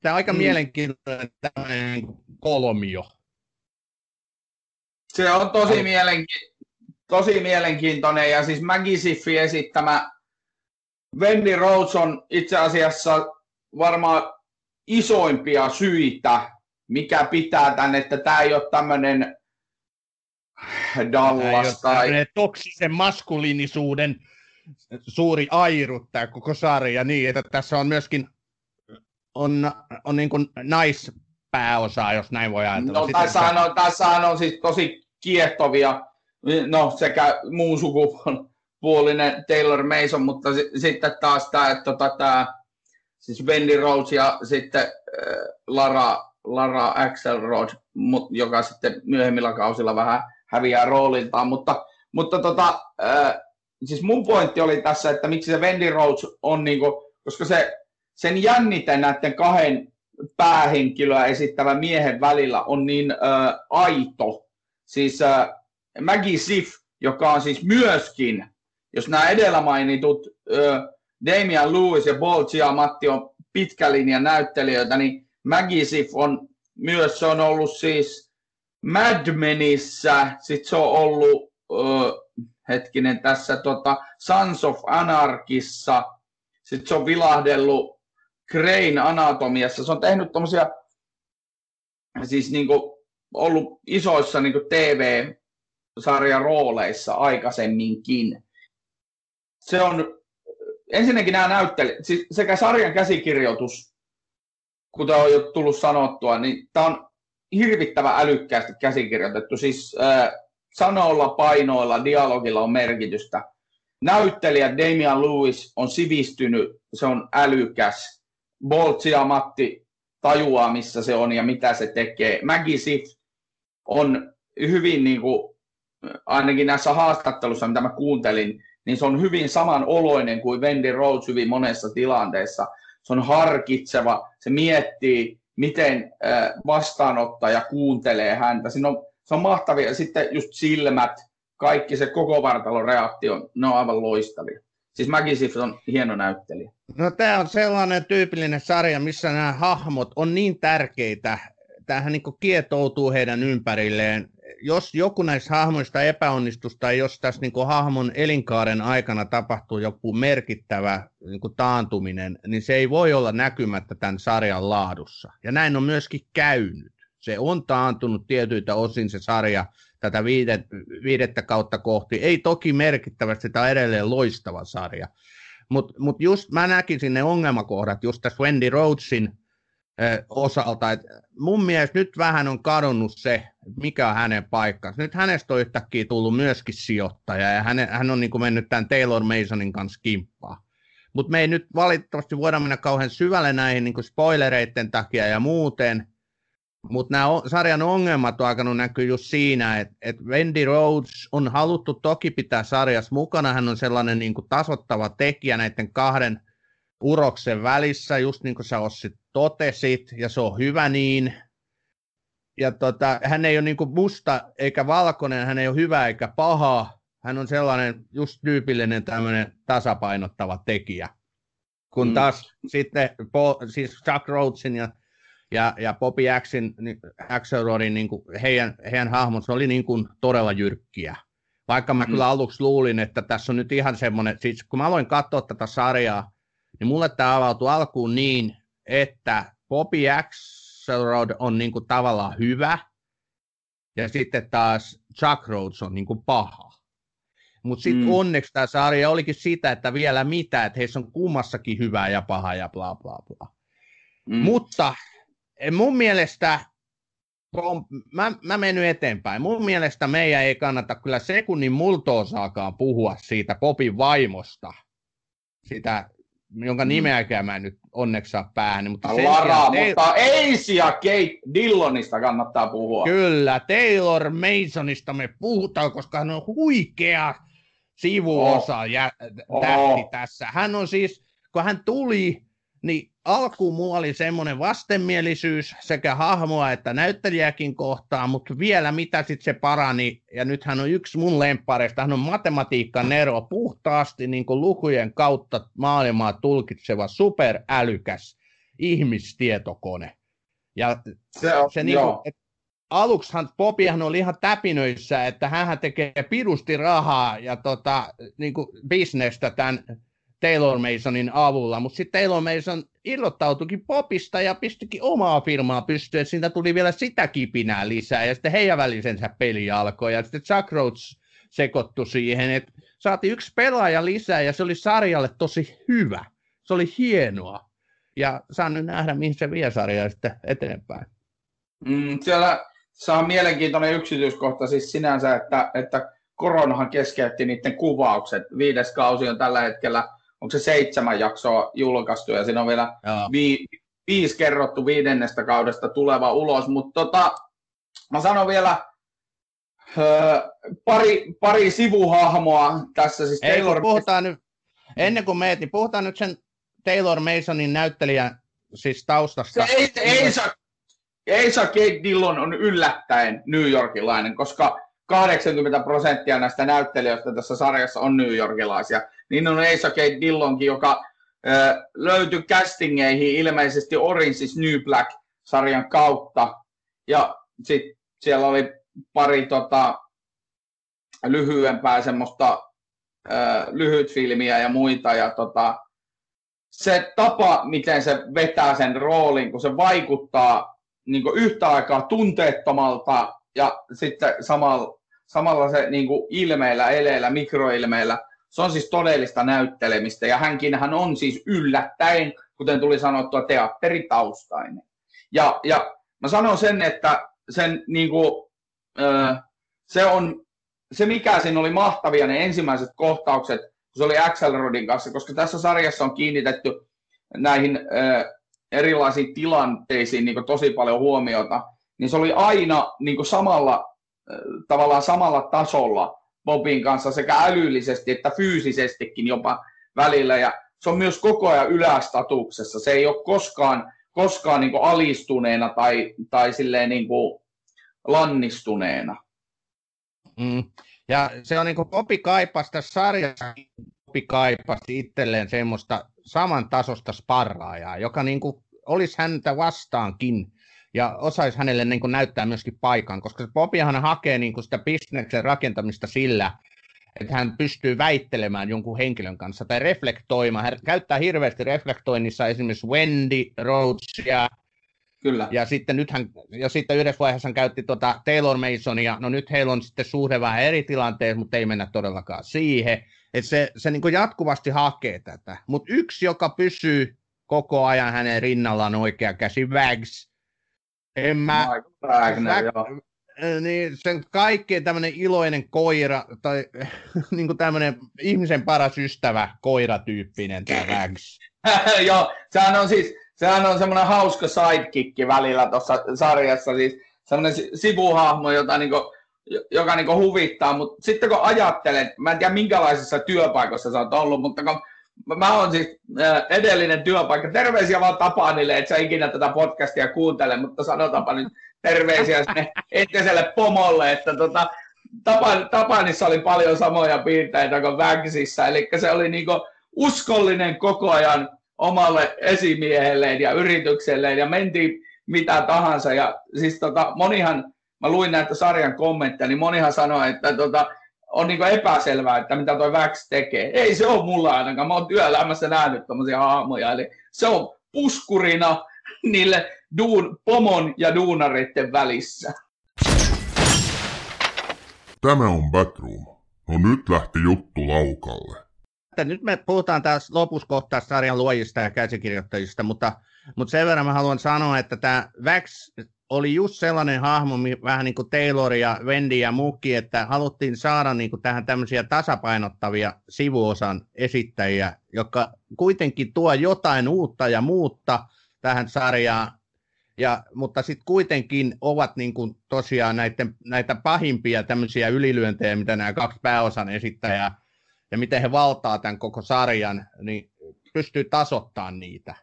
Tämä on aika mm. mielenkiintoinen tämmöinen kolmio. Se on tosi, mielenki- tosi mielenkiintoinen ja siis Maggie Siffi esittämä Wendy Rhodes on itse asiassa varmaan isoimpia syitä mikä pitää tänne, että tämä ei ole tämmöinen Dallas tai... toksisen maskuliinisuuden suuri airu tämä koko sarja niin, että tässä on myöskin on, on niin kuin naispääosa, jos näin voi ajatella. No, tässä on, tässä on siis tosi kiehtovia, no sekä muun sukupuolinen Taylor Mason, mutta sitten taas tämä, että tota, tämä siis Wendy Rose ja sitten äh, Lara Lara Axelrod, joka sitten myöhemmillä kausilla vähän häviää rooliltaan, mutta, mutta tota, äh, siis mun pointti oli tässä, että miksi se Wendy Rhodes on, niinku, koska se, sen jännite näiden kahden päähenkilöä esittävä miehen välillä on niin äh, aito. Siis äh, Maggie Sif, joka on siis myöskin, jos nämä edellä mainitut äh, Damian Lewis ja Bolgia Matti on pitkä linjan näyttelijöitä, niin Maggie Sif on myös, se on ollut siis Mad Menissä, sitten se on ollut, äh, hetkinen, tässä tota, Sons of Anarkissa, sitten se on vilahdellut Crane Anatomiassa, se on tehnyt tommosia, siis niinku, ollut isoissa niinku TV-sarjan rooleissa aikaisemminkin. Se on, ensinnäkin nämä näyttelijät, siis sekä sarjan käsikirjoitus, kuten on jo tullut sanottua, niin tämä on hirvittävän älykkäästi käsikirjoitettu. Siis äh, sanoilla, painoilla, dialogilla on merkitystä. Näyttelijä Damian Lewis on sivistynyt, se on älykäs. Boltsi ja Matti tajuaa, missä se on ja mitä se tekee. Maggie Sif on hyvin, niin kuin, ainakin näissä haastattelussa, mitä mä kuuntelin, niin se on hyvin samanoloinen kuin Wendy Rhodes hyvin monessa tilanteessa. Se on harkitseva, se miettii, miten vastaanottaja kuuntelee häntä. Siinä on, se on mahtavia. Sitten just silmät, kaikki se koko vartalon reaktio, ne on aivan loistavia. Siis Maggie Sif on hieno näyttelijä. No tämä on sellainen tyypillinen sarja, missä nämä hahmot on niin tärkeitä, tämähän niin kietoutuu heidän ympärilleen. Jos joku näistä hahmoista epäonnistuu tai jos tässä niin hahmon elinkaaren aikana tapahtuu joku merkittävä niin taantuminen, niin se ei voi olla näkymättä tämän sarjan laadussa. Ja näin on myöskin käynyt. Se on taantunut tietyiltä osin se sarja tätä viidet, viidettä kautta kohti. Ei toki merkittävästi, tämä on edelleen loistava sarja. Mutta mut just mä näkisin ne ongelmakohdat just tässä Wendy Rhodesin osalta, että mun mielestä nyt vähän on kadonnut se, mikä on hänen paikkansa. Nyt hänestä on yhtäkkiä tullut myöskin sijoittaja, ja hän, hän on niin kuin mennyt tämän Taylor Masonin kanssa kimppaa. Mutta me ei nyt valitettavasti voida mennä kauhean syvälle näihin niin spoilereiden takia ja muuten, mutta nämä sarjan ongelmat on alkanut näkyä just siinä, että et Wendy Rhodes on haluttu toki pitää sarjassa mukana, hän on sellainen niin kuin tasottava tekijä näiden kahden uroksen välissä, just niin kuin sä Ossi totesit, ja se on hyvä niin. Ja tota, hän ei ole niin musta eikä valkoinen, hän ei ole hyvä eikä paha, hän on sellainen just tyypillinen tämmöinen tasapainottava tekijä. Kun mm. taas sitten siis Chuck Rhodesin ja, ja, ja Bobby Axin, Axelrodin, niin kuin heidän, heidän hahmonsa oli niin kuin todella jyrkkiä. Vaikka mä mm. kyllä aluksi luulin, että tässä on nyt ihan semmoinen, siis kun mä aloin katsoa tätä sarjaa, niin mulle tämä avautui alkuun niin, että Bobby Axelrod on niin kuin tavallaan hyvä, ja sitten taas Chuck Rhodes on niin kuin paha. Mutta sitten mm. onneksi tämä sarja olikin sitä, että vielä mitä, että heissä on kummassakin hyvää ja paha ja bla bla bla. Mm. Mutta eh, mun mielestä, mä, mä menen eteenpäin, mun mielestä meidän ei kannata kyllä sekunnin multoosaakaan puhua siitä Popin vaimosta, sitä jonka mm. nimeäkään mä en nyt onneksi saa päähän. Mutta sen Lara, sijaan, mutta Ace ja Kate Dillonista kannattaa puhua. Kyllä, Taylor Masonista me puhutaan, koska hän on huikea sivuosa oh. ja tähti oh. tässä. Hän on siis, kun hän tuli, niin alkuun mulla oli semmoinen vastenmielisyys sekä hahmoa että näyttelijäkin kohtaan, mutta vielä mitä sitten se parani, ja nyt hän on yksi mun lemppareista, hän on matematiikka Nero, puhtaasti niin kuin lukujen kautta maailmaa tulkitseva superälykäs ihmistietokone. Ja se, on, se niin kuin, et, aluksihan Popihan oli ihan täpinöissä, että hän tekee pirusti rahaa ja tota, niin kuin bisnestä tämän Taylor Masonin avulla, mutta sitten Taylor Mason irrottautuikin popista ja pistikin omaa firmaa pystyyn, että siitä tuli vielä sitä kipinää lisää, ja sitten heidän välisensä peli alkoi, ja sitten Chuck Rhodes sekoittui siihen, että saatiin yksi pelaaja lisää, ja se oli sarjalle tosi hyvä. Se oli hienoa. Ja saan nyt nähdä, mihin se vie sarjaa sitten eteenpäin. Mm, siellä saa mielenkiintoinen yksityiskohta siis sinänsä, että, että koronahan keskeytti niiden kuvaukset. Viides kausi on tällä hetkellä onko se seitsemän jaksoa julkaistu ja siinä on vielä vi, viisi kerrottu viidennestä kaudesta tuleva ulos, mutta tota, mä sanon vielä öö, pari, pari sivuhahmoa tässä. Siis Ei, Taylor... puhutaan nyt, ennen kuin meet, niin puhutaan nyt sen Taylor Masonin näyttelijän siis taustasta. Se ei, ei, saa, ei saa Kate Dillon on yllättäen New Yorkilainen, koska 80 prosenttia näistä näyttelijöistä tässä sarjassa on New Yorkilaisia. Niin on Eisa Kate Dillonkin, joka ö, löytyi castingeihin ilmeisesti Orange is New Black-sarjan kautta. Ja sitten siellä oli pari tota, lyhyempää semmoista ö, lyhyt filmiä ja muita. Ja tota, se tapa, miten se vetää sen roolin, kun se vaikuttaa niin yhtä aikaa tunteettomalta ja sitten samalla, samalla se niin ilmeillä, eleillä, mikroilmeillä, se on siis todellista näyttelemistä ja hänkin hän on siis yllättäen, kuten tuli sanottua, teatteritaustainen. Ja, ja mä sanon sen, että sen niin kuin, se on se, mikä siinä oli mahtavia, ne ensimmäiset kohtaukset, kun se oli Axelrodin kanssa, koska tässä sarjassa on kiinnitetty näihin erilaisiin tilanteisiin niin tosi paljon huomiota, niin se oli aina niin samalla, tavallaan samalla tasolla Bobin kanssa sekä älyllisesti että fyysisestikin jopa välillä. Ja se on myös koko ajan ylästatuksessa. Se ei ole koskaan, koskaan niin alistuneena tai, tai silleen niin lannistuneena. Mm. Ja se on niin kuin Bobi kaipasi tässä sarjassa, Bobi kaipasi itselleen semmoista samantasosta sparraajaa, joka niin kuin olisi häntä vastaankin ja osaisi hänelle niin kuin näyttää myöskin paikan, koska Bobihan hakee niin kuin sitä bisneksen rakentamista sillä, että hän pystyy väittelemään jonkun henkilön kanssa tai reflektoimaan. Hän käyttää hirveästi reflektoinnissa esimerkiksi Wendy Rhodesia, Kyllä. Ja sitten, nythän, ja sitten yhdessä vaiheessa hän käytti tuota Taylor Masonia, no nyt heillä on sitten suhde vähän eri tilanteessa, mutta ei mennä todellakaan siihen. Että se, se niin jatkuvasti hakee tätä. Mutta yksi, joka pysyy koko ajan hänen rinnallaan oikea käsi, Wags. En mä... Wagner, Wag, niin sen kaikkein tämmöinen iloinen koira, tai niin kuin tämmöinen ihmisen paras ystävä, koiratyyppinen tämä Wags. Joo, sehän on siis, sehän on semmoinen hauska sidekick välillä tuossa sarjassa, siis semmoinen sivuhahmo, jota niinku, joka niinku huvittaa, mutta sitten kun ajattelet, mä en tiedä minkälaisessa työpaikassa sä oot ollut, mutta kun mä oon siis edellinen työpaikka, terveisiä vaan Tapanille, että sä ikinä tätä podcastia kuuntele, mutta sanotaanpa nyt terveisiä sinne entiselle pomolle, että tota, Tapan, Tapanissa oli paljon samoja piirteitä kuin Vägsissä, eli se oli niinku uskollinen koko ajan omalle esimiehelleen ja yritykselleen ja mentiin mitä tahansa. Ja siis tota, monihan, mä luin näitä sarjan kommentteja, niin monihan sanoi, että tota, on niin epäselvää, että mitä toi Väks tekee. Ei se ole mulla ainakaan. Mä oon työelämässä nähnyt tämmöisiä hahmoja. Eli se on puskurina niille duun, pomon ja duunareiden välissä. Tämä on Batroom. No nyt lähti juttu laukalle nyt me puhutaan taas lopussa kohtaa sarjan luojista ja käsikirjoittajista, mutta, mutta sen verran mä haluan sanoa, että tämä Vax oli just sellainen hahmo, vähän niin kuin Taylor ja Wendy ja Mukki, että haluttiin saada niin kuin tähän tämmöisiä tasapainottavia sivuosan esittäjiä, jotka kuitenkin tuo jotain uutta ja muutta tähän sarjaan, ja, mutta sitten kuitenkin ovat niin kuin tosiaan näiden, näitä pahimpia tämmöisiä ylilyöntejä, mitä nämä kaksi pääosan esittäjää ja miten he valtaa tämän koko sarjan, niin pystyy tasoittamaan niitä.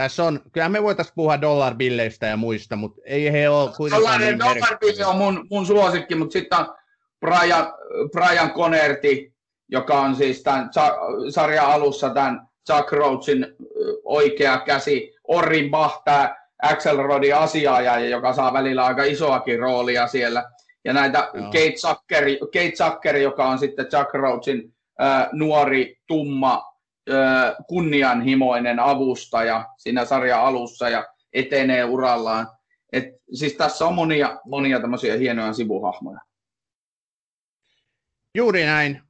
Tässä on, kyllä me voitaisiin puhua dollarbilleistä ja muista, mutta ei he ole kuitenkaan niin Dollarbille on mun, mun suosikki, mutta sitten on Brian, Brian Conerti, joka on siis tämän sarjan alussa tämän Chuck Roachin oikea käsi, Orrin Bach, tämä Axelrodin asiaaja, joka saa välillä aika isoakin roolia siellä. Ja näitä Joo. Kate Zucker, Kate Zucker, joka on sitten Chuck Roachin äh, nuori, tumma, kunnianhimoinen avustaja siinä sarjan alussa ja etenee urallaan. Et, siis tässä on monia, monia tämmöisiä hienoja sivuhahmoja. Juuri näin,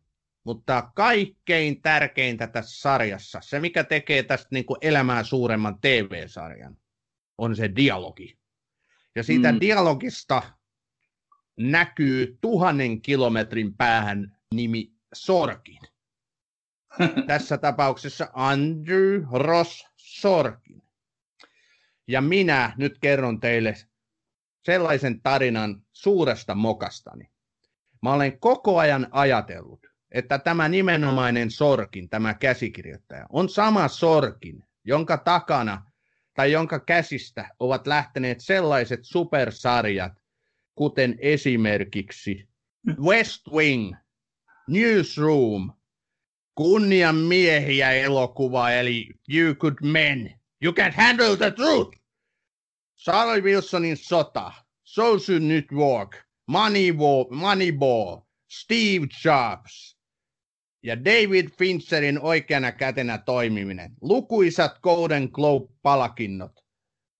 mutta kaikkein tärkeintä tässä sarjassa, se mikä tekee tästä niin kuin elämää suuremman TV-sarjan, on se dialogi. Ja siitä mm. dialogista näkyy tuhannen kilometrin päähän nimi Sorkin. Tässä tapauksessa Andrew Ross Sorkin. Ja minä nyt kerron teille sellaisen tarinan suuresta mokastani. Mä olen koko ajan ajatellut, että tämä nimenomainen Sorkin, tämä käsikirjoittaja, on sama Sorkin, jonka takana tai jonka käsistä ovat lähteneet sellaiset supersarjat, kuten esimerkiksi West Wing, Newsroom, Kunnian miehiä elokuva, eli You Good Men, You Can Handle the Truth, Charlie Wilsonin sota, Social Network, Moneyball, Moneyball Steve Jobs. Ja David Fincherin oikeana kätenä toimiminen, lukuisat Golden Globe-palkinnot,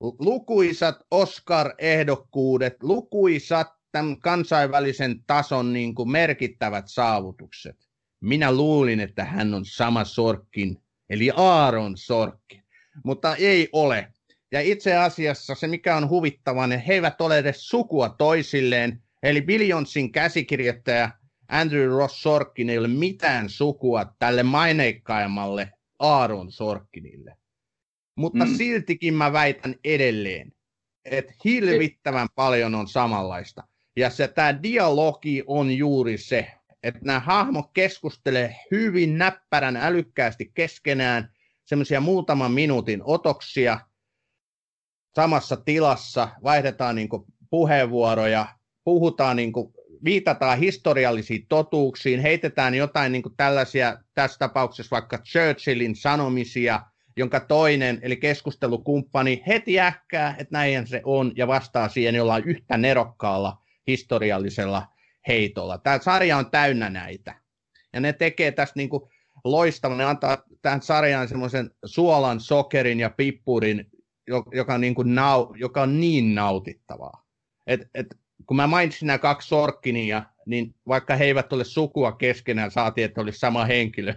lukuisat Oscar-ehdokkuudet, lukuisat tämän kansainvälisen tason niin kuin merkittävät saavutukset. Minä luulin, että hän on sama Sorkkin, eli Aaron Sorkkin, mutta ei ole. Ja itse asiassa se, mikä on huvittavaa, niin he eivät ole edes sukua toisilleen. Eli Billionsin käsikirjoittaja Andrew Ross Sorkin ei ole mitään sukua tälle maineikkaimmalle Aaron Sorkinille. Mutta mm. siltikin mä väitän edelleen, että hirvittävän paljon on samanlaista. Ja se tämä dialogi on juuri se, että nämä hahmot keskustelee hyvin näppärän älykkäästi keskenään, semmoisia muutaman minuutin otoksia samassa tilassa, vaihdetaan niin puheenvuoroja, puhutaan niin kuin, viitataan historiallisiin totuuksiin, heitetään jotain niin kuin tällaisia, tässä tapauksessa vaikka Churchillin sanomisia, jonka toinen, eli keskustelukumppani, heti ähkää, että näin se on, ja vastaa siihen jollain yhtä nerokkaalla historiallisella heitolla. Tämä sarja on täynnä näitä. Ja ne tekee tästä niin kuin loistavan, ne antaa tähän sarjaan semmoisen suolan, sokerin ja pippurin, joka, niin kuin nau, joka on niin nautittavaa. Et, et, kun mä mainitsin nämä kaksi sorkkinia, niin vaikka he eivät ole sukua keskenään, saatiin, että olisi sama henkilö,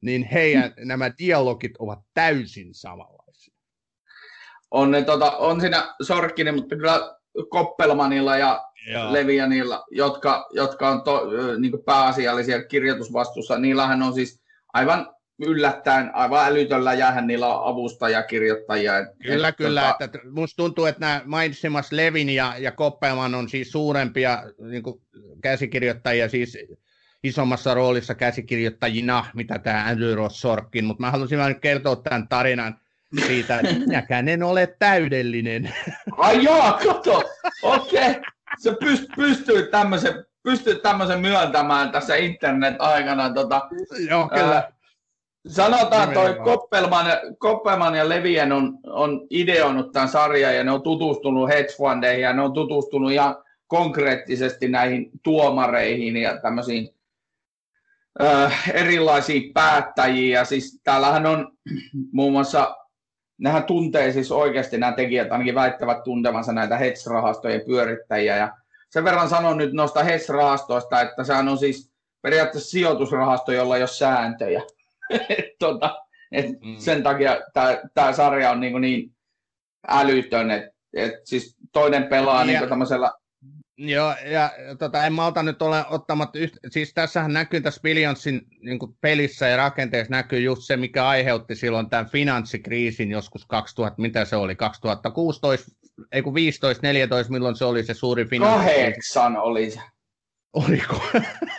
niin heidän nämä dialogit ovat täysin samanlaisia. On, ne, tota, on siinä Sorkkinen, mutta kyllä Koppelmanilla ja Joo. Levianilla, jotka, jotka on to, niin pääasiallisia kirjoitusvastuussa, niillähän on siis aivan yllättäen, aivan älytöllä jäähän niillä on avustajakirjoittajia. Kyllä, et, kyllä. Tota... Että musta tuntuu, että nämä mainitsemas Levin ja, ja Koppelman on siis suurempia niin käsikirjoittajia, siis isommassa roolissa käsikirjoittajina, mitä tämä Andrew Ross Sorkin, mutta mä haluaisin vain kertoa tämän tarinan siitä, että minäkään en ole täydellinen. Ai joo, kato, okei. Okay. Se pyst, pystyy tämmöisen pystyt tämmöisen myöntämään tässä internet-aikana. Tota, Joo, kyllä. Ää, sanotaan toi Koppelman, Koppelman ja Levien on, on ideoinut tämän sarjan ja ne on tutustunut hedge fundeihin ja ne on tutustunut ihan konkreettisesti näihin tuomareihin ja tämmöisiin äh, erilaisiin päättäjiin. Ja siis täällähän on muun muassa, nehän tuntee siis oikeasti nämä tekijät, ainakin väittävät tuntevansa näitä hedge-rahastojen pyörittäjiä. Ja sen verran sanon nyt noista hedge-rahastoista, että sehän on siis periaatteessa sijoitusrahasto, jolla ei ole sääntöjä. tota, et mm. Sen takia tämä sarja on niin, niin älytön, että et siis toinen pelaa niin tämmöisellä Joo, ja tota, en malta nyt ole ottamatta, yht... siis tässähän näkyy tässä Billionsin niin pelissä ja rakenteessa näkyy just se, mikä aiheutti silloin tämän finanssikriisin joskus 2000, mitä se oli, 2016, ei kun 15, 14, milloin se oli se suuri finanssikriisi? Kahdeksan oli se. Oliko?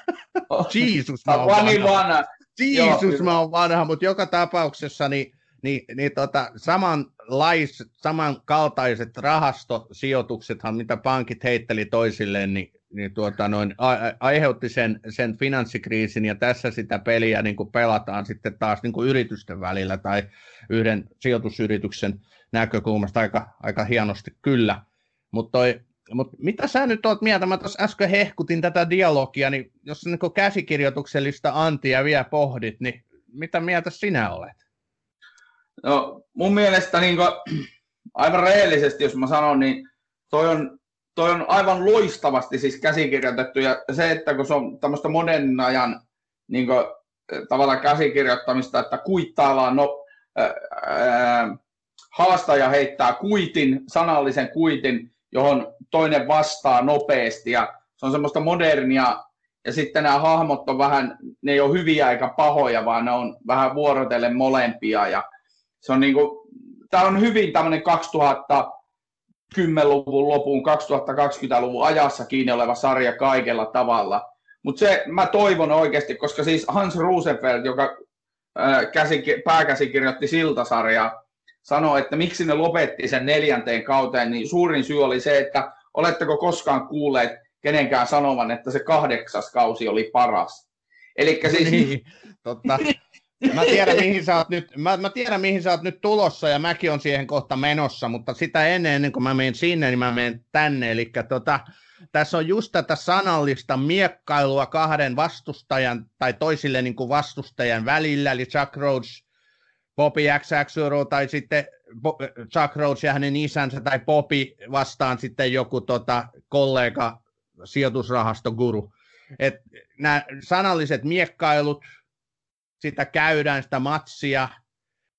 Jeesus, mä oon vanha. Jeesus, mä oon vanha, mutta joka tapauksessa niin, niin, niin tota, samanlais, samankaltaiset rahastosijoituksethan, mitä pankit heitteli toisilleen, niin, niin tuota, noin, a, aiheutti sen, sen finanssikriisin, ja tässä sitä peliä niin kuin pelataan sitten taas niin kuin yritysten välillä tai yhden sijoitusyrityksen näkökulmasta aika, aika hienosti kyllä. Mutta mut mitä sä nyt oot mieltä? Mä tuossa äsken hehkutin tätä dialogia, niin jos niin käsikirjoituksellista antia vielä pohdit, niin mitä mieltä sinä olet? No, mun mielestä niin kuin, aivan rehellisesti, jos mä sanon, niin toi on, toi on aivan loistavasti siis käsikirjoitettu. Ja se, että kun se on tämmöistä modernin ajan niin kuin, tavallaan käsikirjoittamista, että kuittaillaan, no, ää, ää, haastaja heittää kuitin, sanallisen kuitin, johon toinen vastaa nopeasti. Ja se on semmoista modernia ja sitten nämä hahmot on vähän, ne ei ole hyviä eikä pahoja, vaan ne on vähän vuorotellen molempia. Ja se on niinku, tämä on hyvin tämmöinen 2010-luvun lopun, 2020-luvun ajassa kiinni oleva sarja kaikella tavalla. Mutta se mä toivon oikeasti, koska siis Hans Rosenfeld, joka ää, käsi, pääkäsikirjoitti Siltasarjaa, sanoi, että miksi ne lopetti sen neljänteen kauteen, niin suurin syy oli se, että oletteko koskaan kuulleet kenenkään sanovan, että se kahdeksas kausi oli paras. Eli siis... Niin, totta. Mä tiedän, mihin sä oot nyt, mä, mä tiedän, mihin sä oot nyt tulossa ja mäkin on siihen kohta menossa, mutta sitä ennen, ennen kuin mä menen sinne, niin mä menen tänne. Eli tota, tässä on just tätä sanallista miekkailua kahden vastustajan tai toisille niin kuin vastustajan välillä, eli Chuck Rhodes, Bobby XXuro tai sitten Chuck Rhodes ja hänen isänsä tai Bobby vastaan sitten joku tota, kollega sijoitusrahastoguru. Nämä sanalliset miekkailut, sitä käydään, sitä matsia,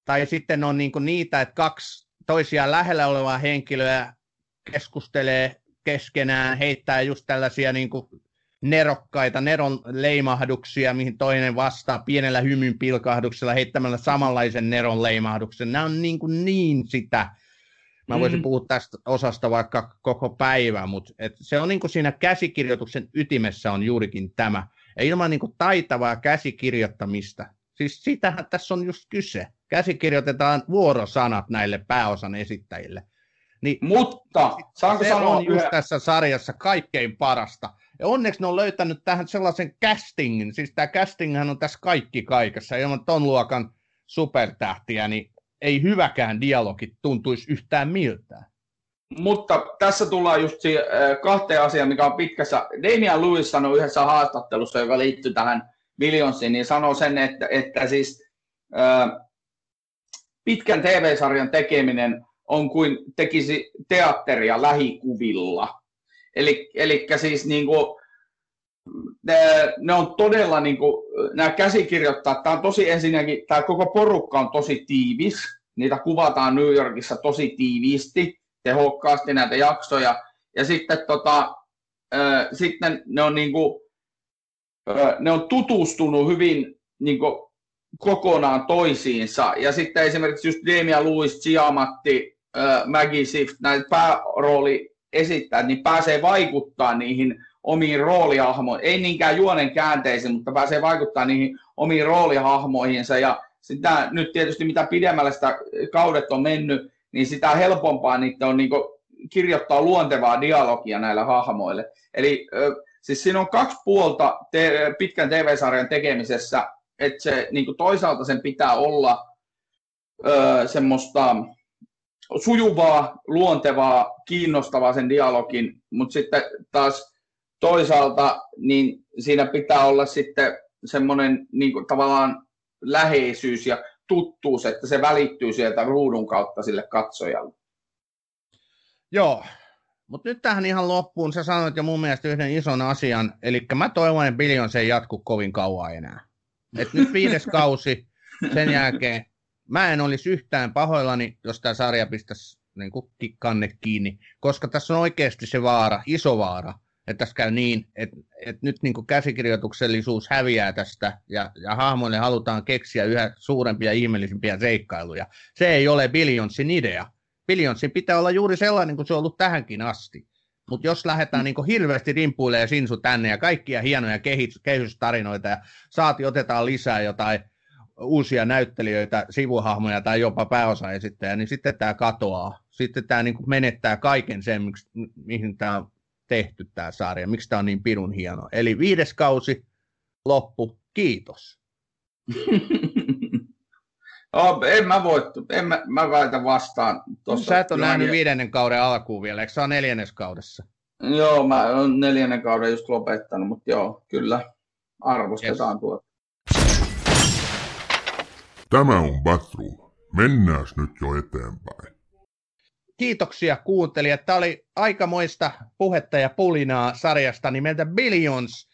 tai sitten on niin niitä, että kaksi toisiaan lähellä olevaa henkilöä keskustelee keskenään, heittää just tällaisia niin kuin nerokkaita neron leimahduksia, mihin toinen vastaa pienellä hymyn pilkahduksella heittämällä samanlaisen neron leimahduksen. Nämä on niin, kuin niin sitä. Mä voisin mm. puhua tästä osasta vaikka koko päivä, mutta et se on niin kuin siinä käsikirjoituksen ytimessä on juurikin tämä. Ja ilman niin kuin taitavaa käsikirjoittamista, siis sitähän tässä on just kyse. Käsikirjoitetaan vuorosanat näille pääosan esittäjille. Niin, Mutta, saanko se sanoa on just yhä... tässä sarjassa kaikkein parasta. Ja onneksi ne on löytänyt tähän sellaisen castingin, siis tämä castinghan on tässä kaikki kaikessa, ilman ton luokan supertähtiä, niin ei hyväkään dialogi tuntuisi yhtään miltään. Mutta tässä tullaan just siihen, kahteen asiaan, mikä on pitkässä. Damian Lewis sanoi yhdessä haastattelussa, joka liittyy tähän Millionsiin, niin sanoi sen, että, että siis ää, pitkän TV-sarjan tekeminen on kuin tekisi teatteria lähikuvilla. Eli, eli siis niin kuin, ne, ne on todella, niin kuin, nämä käsikirjoittaa, tämä on tosi ensinnäkin, tämä koko porukka on tosi tiivis, niitä kuvataan New Yorkissa tosi tiiviisti, tehokkaasti näitä jaksoja, ja sitten, tota, äh, sitten ne on niin kuin, ne on tutustunut hyvin niin kuin, kokonaan toisiinsa, ja sitten esimerkiksi just Damian Lewis, Giamatti, Maggie Sift, näitä päärooli esittää, niin pääsee vaikuttaa niihin omiin roolihahmoihin, ei niinkään juonen käänteisiin, mutta pääsee vaikuttaa niihin omiin roolihahmoihinsa. Ja sitä nyt tietysti mitä pidemmälle sitä kaudet on mennyt, niin sitä helpompaa niitä on niin kirjoittaa luontevaa dialogia näillä hahmoille. Eli siis siinä on kaksi puolta te- pitkän TV-sarjan tekemisessä, että se niin toisaalta sen pitää olla ö, semmoista sujuvaa, luontevaa, kiinnostavaa sen dialogin, mutta sitten taas toisaalta niin siinä pitää olla sitten semmoinen niin tavallaan läheisyys ja tuttuus, että se välittyy sieltä ruudun kautta sille katsojalle. Joo, mutta nyt tähän ihan loppuun, sä sanoit jo mun mielestä yhden ison asian, eli mä toivon, että Billion se ei jatku kovin kauan enää. Et nyt viides kausi, sen jälkeen mä en olisi yhtään pahoillani, jos tämä sarja pistäisi niin kuin kanne kiinni, koska tässä on oikeasti se vaara, iso vaara, että tässä käy niin, että, että nyt niin kuin käsikirjoituksellisuus häviää tästä ja, ja hahmoille halutaan keksiä yhä suurempia ja ihmeellisempiä seikkailuja. Se ei ole Billionsin idea. Billionsin pitää olla juuri sellainen kuin se on ollut tähänkin asti. Mutta jos lähdetään niin hirveästi rimpuilemaan sinsu tänne ja kaikkia hienoja kehitystarinoita ja saati otetaan lisää jotain uusia näyttelijöitä, sivuhahmoja tai jopa pääosaesittäjä, niin sitten tämä katoaa. Sitten tämä niin menettää kaiken sen, miksi, mihin tämä on tehty tämä sarja, miksi tämä on niin pirun hieno. Eli viides kausi, loppu, kiitos. oh, en mä voi, en mä, mä väitän vastaan. Tossa Sä et ole nähnyt viidennen kauden alkuun vielä, eikö se ole neljännes kaudessa? Joo, mä oon neljännen kauden just lopettanut, mutta joo, kyllä arvostetaan yes. tuota. Tämä on Batroom. Mennään nyt jo eteenpäin. Kiitoksia kuuntelijat. Tämä oli aikamoista puhetta ja pulinaa sarjasta nimeltä Billions.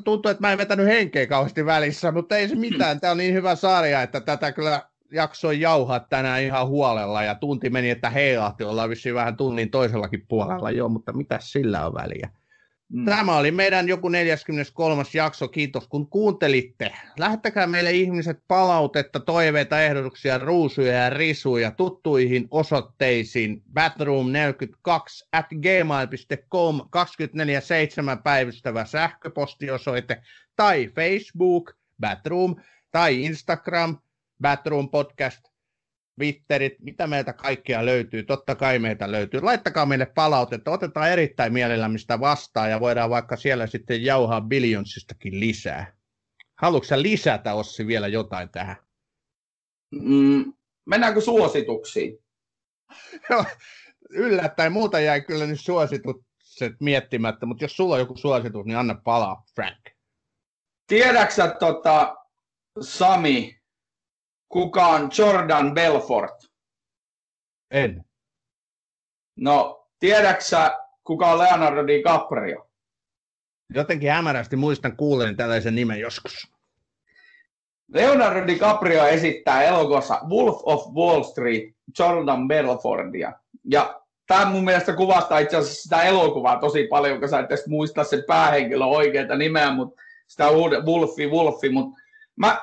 Tuntuu, että mä en vetänyt henkeä kauheasti välissä, mutta ei se mitään. Tämä on niin hyvä sarja, että tätä kyllä jaksoi jauhaa tänään ihan huolella ja tunti meni, että heilahti. Ollaan vissiin vähän tunnin toisellakin puolella jo, mutta mitä sillä on väliä? Mm. Tämä oli meidän joku 43. jakso. Kiitos kun kuuntelitte. Lähettäkää meille ihmiset palautetta, toiveita, ehdotuksia, ruusuja ja risuja tuttuihin osoitteisiin bathroom42 at gmail.com 24-7 päivystävä sähköpostiosoite tai Facebook bathroom tai Instagram bathroom podcast Twitterit, mitä meiltä kaikkea löytyy, totta kai meiltä löytyy. Laittakaa meille palautetta, otetaan erittäin mielellämistä vastaan ja voidaan vaikka siellä sitten jauhaa Billionsistakin lisää. Haluatko sä lisätä, Ossi, vielä jotain tähän? Mm, mennäänkö suosituksiin? Yllättäen muuta jäi kyllä nyt suositukset miettimättä, mutta jos sulla on joku suositus, niin anna palaa, Frank. Tiedäksä, tota, Sami, kuka on Jordan Belfort? En. No, tiedäksä, kuka on Leonardo DiCaprio? Jotenkin hämärästi muistan kuulen tällaisen nimen joskus. Leonardo DiCaprio esittää elokuvassa Wolf of Wall Street Jordan Belfortia. Ja tämä mun mielestä kuvastaa itse asiassa sitä elokuvaa tosi paljon, kun sä et edes muista sen päähenkilön oikeita nimeä, mutta sitä Wolfi, Wolfi, mutta mä,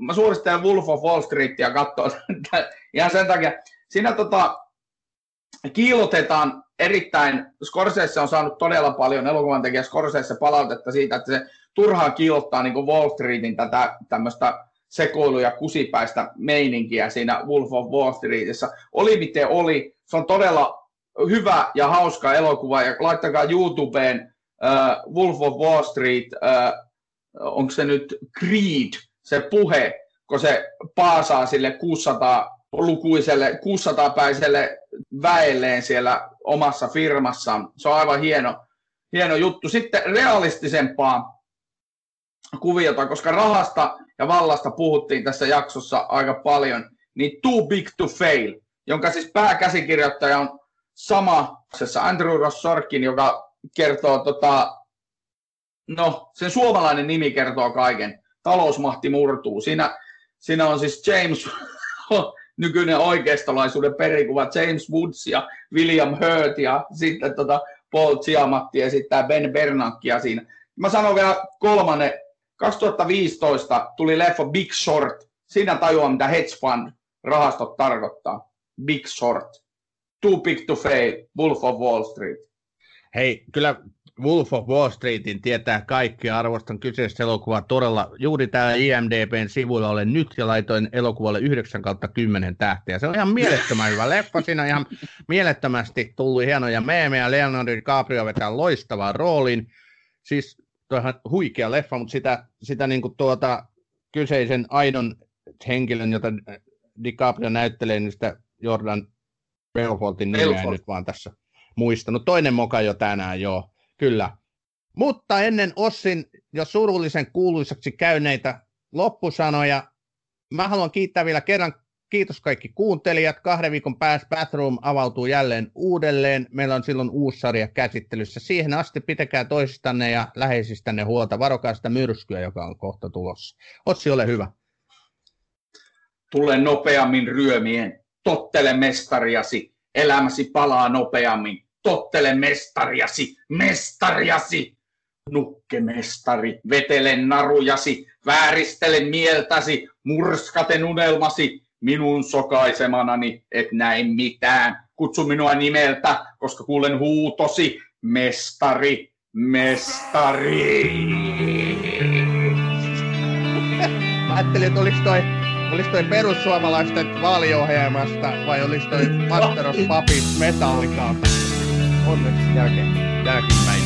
mä suosittelen Wolf of Wall Streetia katsoa ihan sen takia. Siinä tota, kiilotetaan erittäin, Scorsese on saanut todella paljon elokuvan tekijä Scorsese palautetta siitä, että se turhaan kiilottaa niin Wall Streetin tätä tämmöistä sekoilu- ja kusipäistä meininkiä siinä Wolf of Wall Streetissä. Oli miten oli, se on todella hyvä ja hauska elokuva, ja laittakaa YouTubeen uh, Wolf of Wall Street, uh, onko se nyt Creed, se puhe, kun se paasaa sille 600 lukuiselle 600-päiselle väelleen siellä omassa firmassaan. Se on aivan hieno, hieno juttu. Sitten realistisempaa kuviota, koska rahasta ja vallasta puhuttiin tässä jaksossa aika paljon, niin Too Big to Fail, jonka siis pääkäsikirjoittaja on sama, Andrew Ross Sorkin, joka kertoo, tota, no sen suomalainen nimi kertoo kaiken, talousmahti murtuu. Siinä, siinä on siis James, nykyinen oikeistolaisuuden perikuva, James Woods ja William Hurt ja sitten tota Paul Giamatti esittää Ben Bernankia siinä. Mä sanon vielä kolmannen 2015 tuli leffa Big Short. Siinä tajuaa, mitä hedge fund rahastot tarkoittaa. Big Short. Too big to fail. Wolf of Wall Street. Hei, kyllä Wolf of Wall Streetin tietää kaikki. Arvostan kyseistä elokuvaa todella. Juuri täällä IMDBn sivuilla olen nyt ja laitoin elokuvalle 9 kautta 10 tähteä. Se on ihan mielettömän hyvä leffa. Siinä on ihan mielettömästi tullut hienoja meemejä. Leonardo DiCaprio vetää loistavaa roolin. Siis toihan huikea leffa, mutta sitä, sitä niin kuin tuota, kyseisen aidon henkilön, jota DiCaprio näyttelee, niin sitä Jordan Belfortin nimeä Belfort. nyt vaan tässä muistanut. Toinen moka jo tänään, joo, kyllä. Mutta ennen Ossin jo surullisen kuuluisaksi käyneitä loppusanoja, mä haluan kiittää vielä kerran Kiitos kaikki kuuntelijat. Kahden viikon päästä Bathroom avautuu jälleen uudelleen. Meillä on silloin uusi sarja käsittelyssä. Siihen asti pitäkää toisistanne ja läheisistänne huolta. Varokaa sitä myrskyä, joka on kohta tulossa. Otsi, ole hyvä. Tule nopeammin ryömien. Tottele mestariasi. Elämäsi palaa nopeammin. Tottele mestariasi. Mestariasi. Nukke mestari, vetele narujasi, vääristele mieltäsi, murskaten unelmasi, minun sokaisemanani et näe mitään. Kutsu minua nimeltä, koska kuulen huutosi, mestari, mestari. Mä ajattelin, että olisi toi, olisi toi perussuomalaisten vaaliohjelmasta vai olisi toi Master of Puppets Metallicaa. Onneksi jälkeen, jälkeenpäin.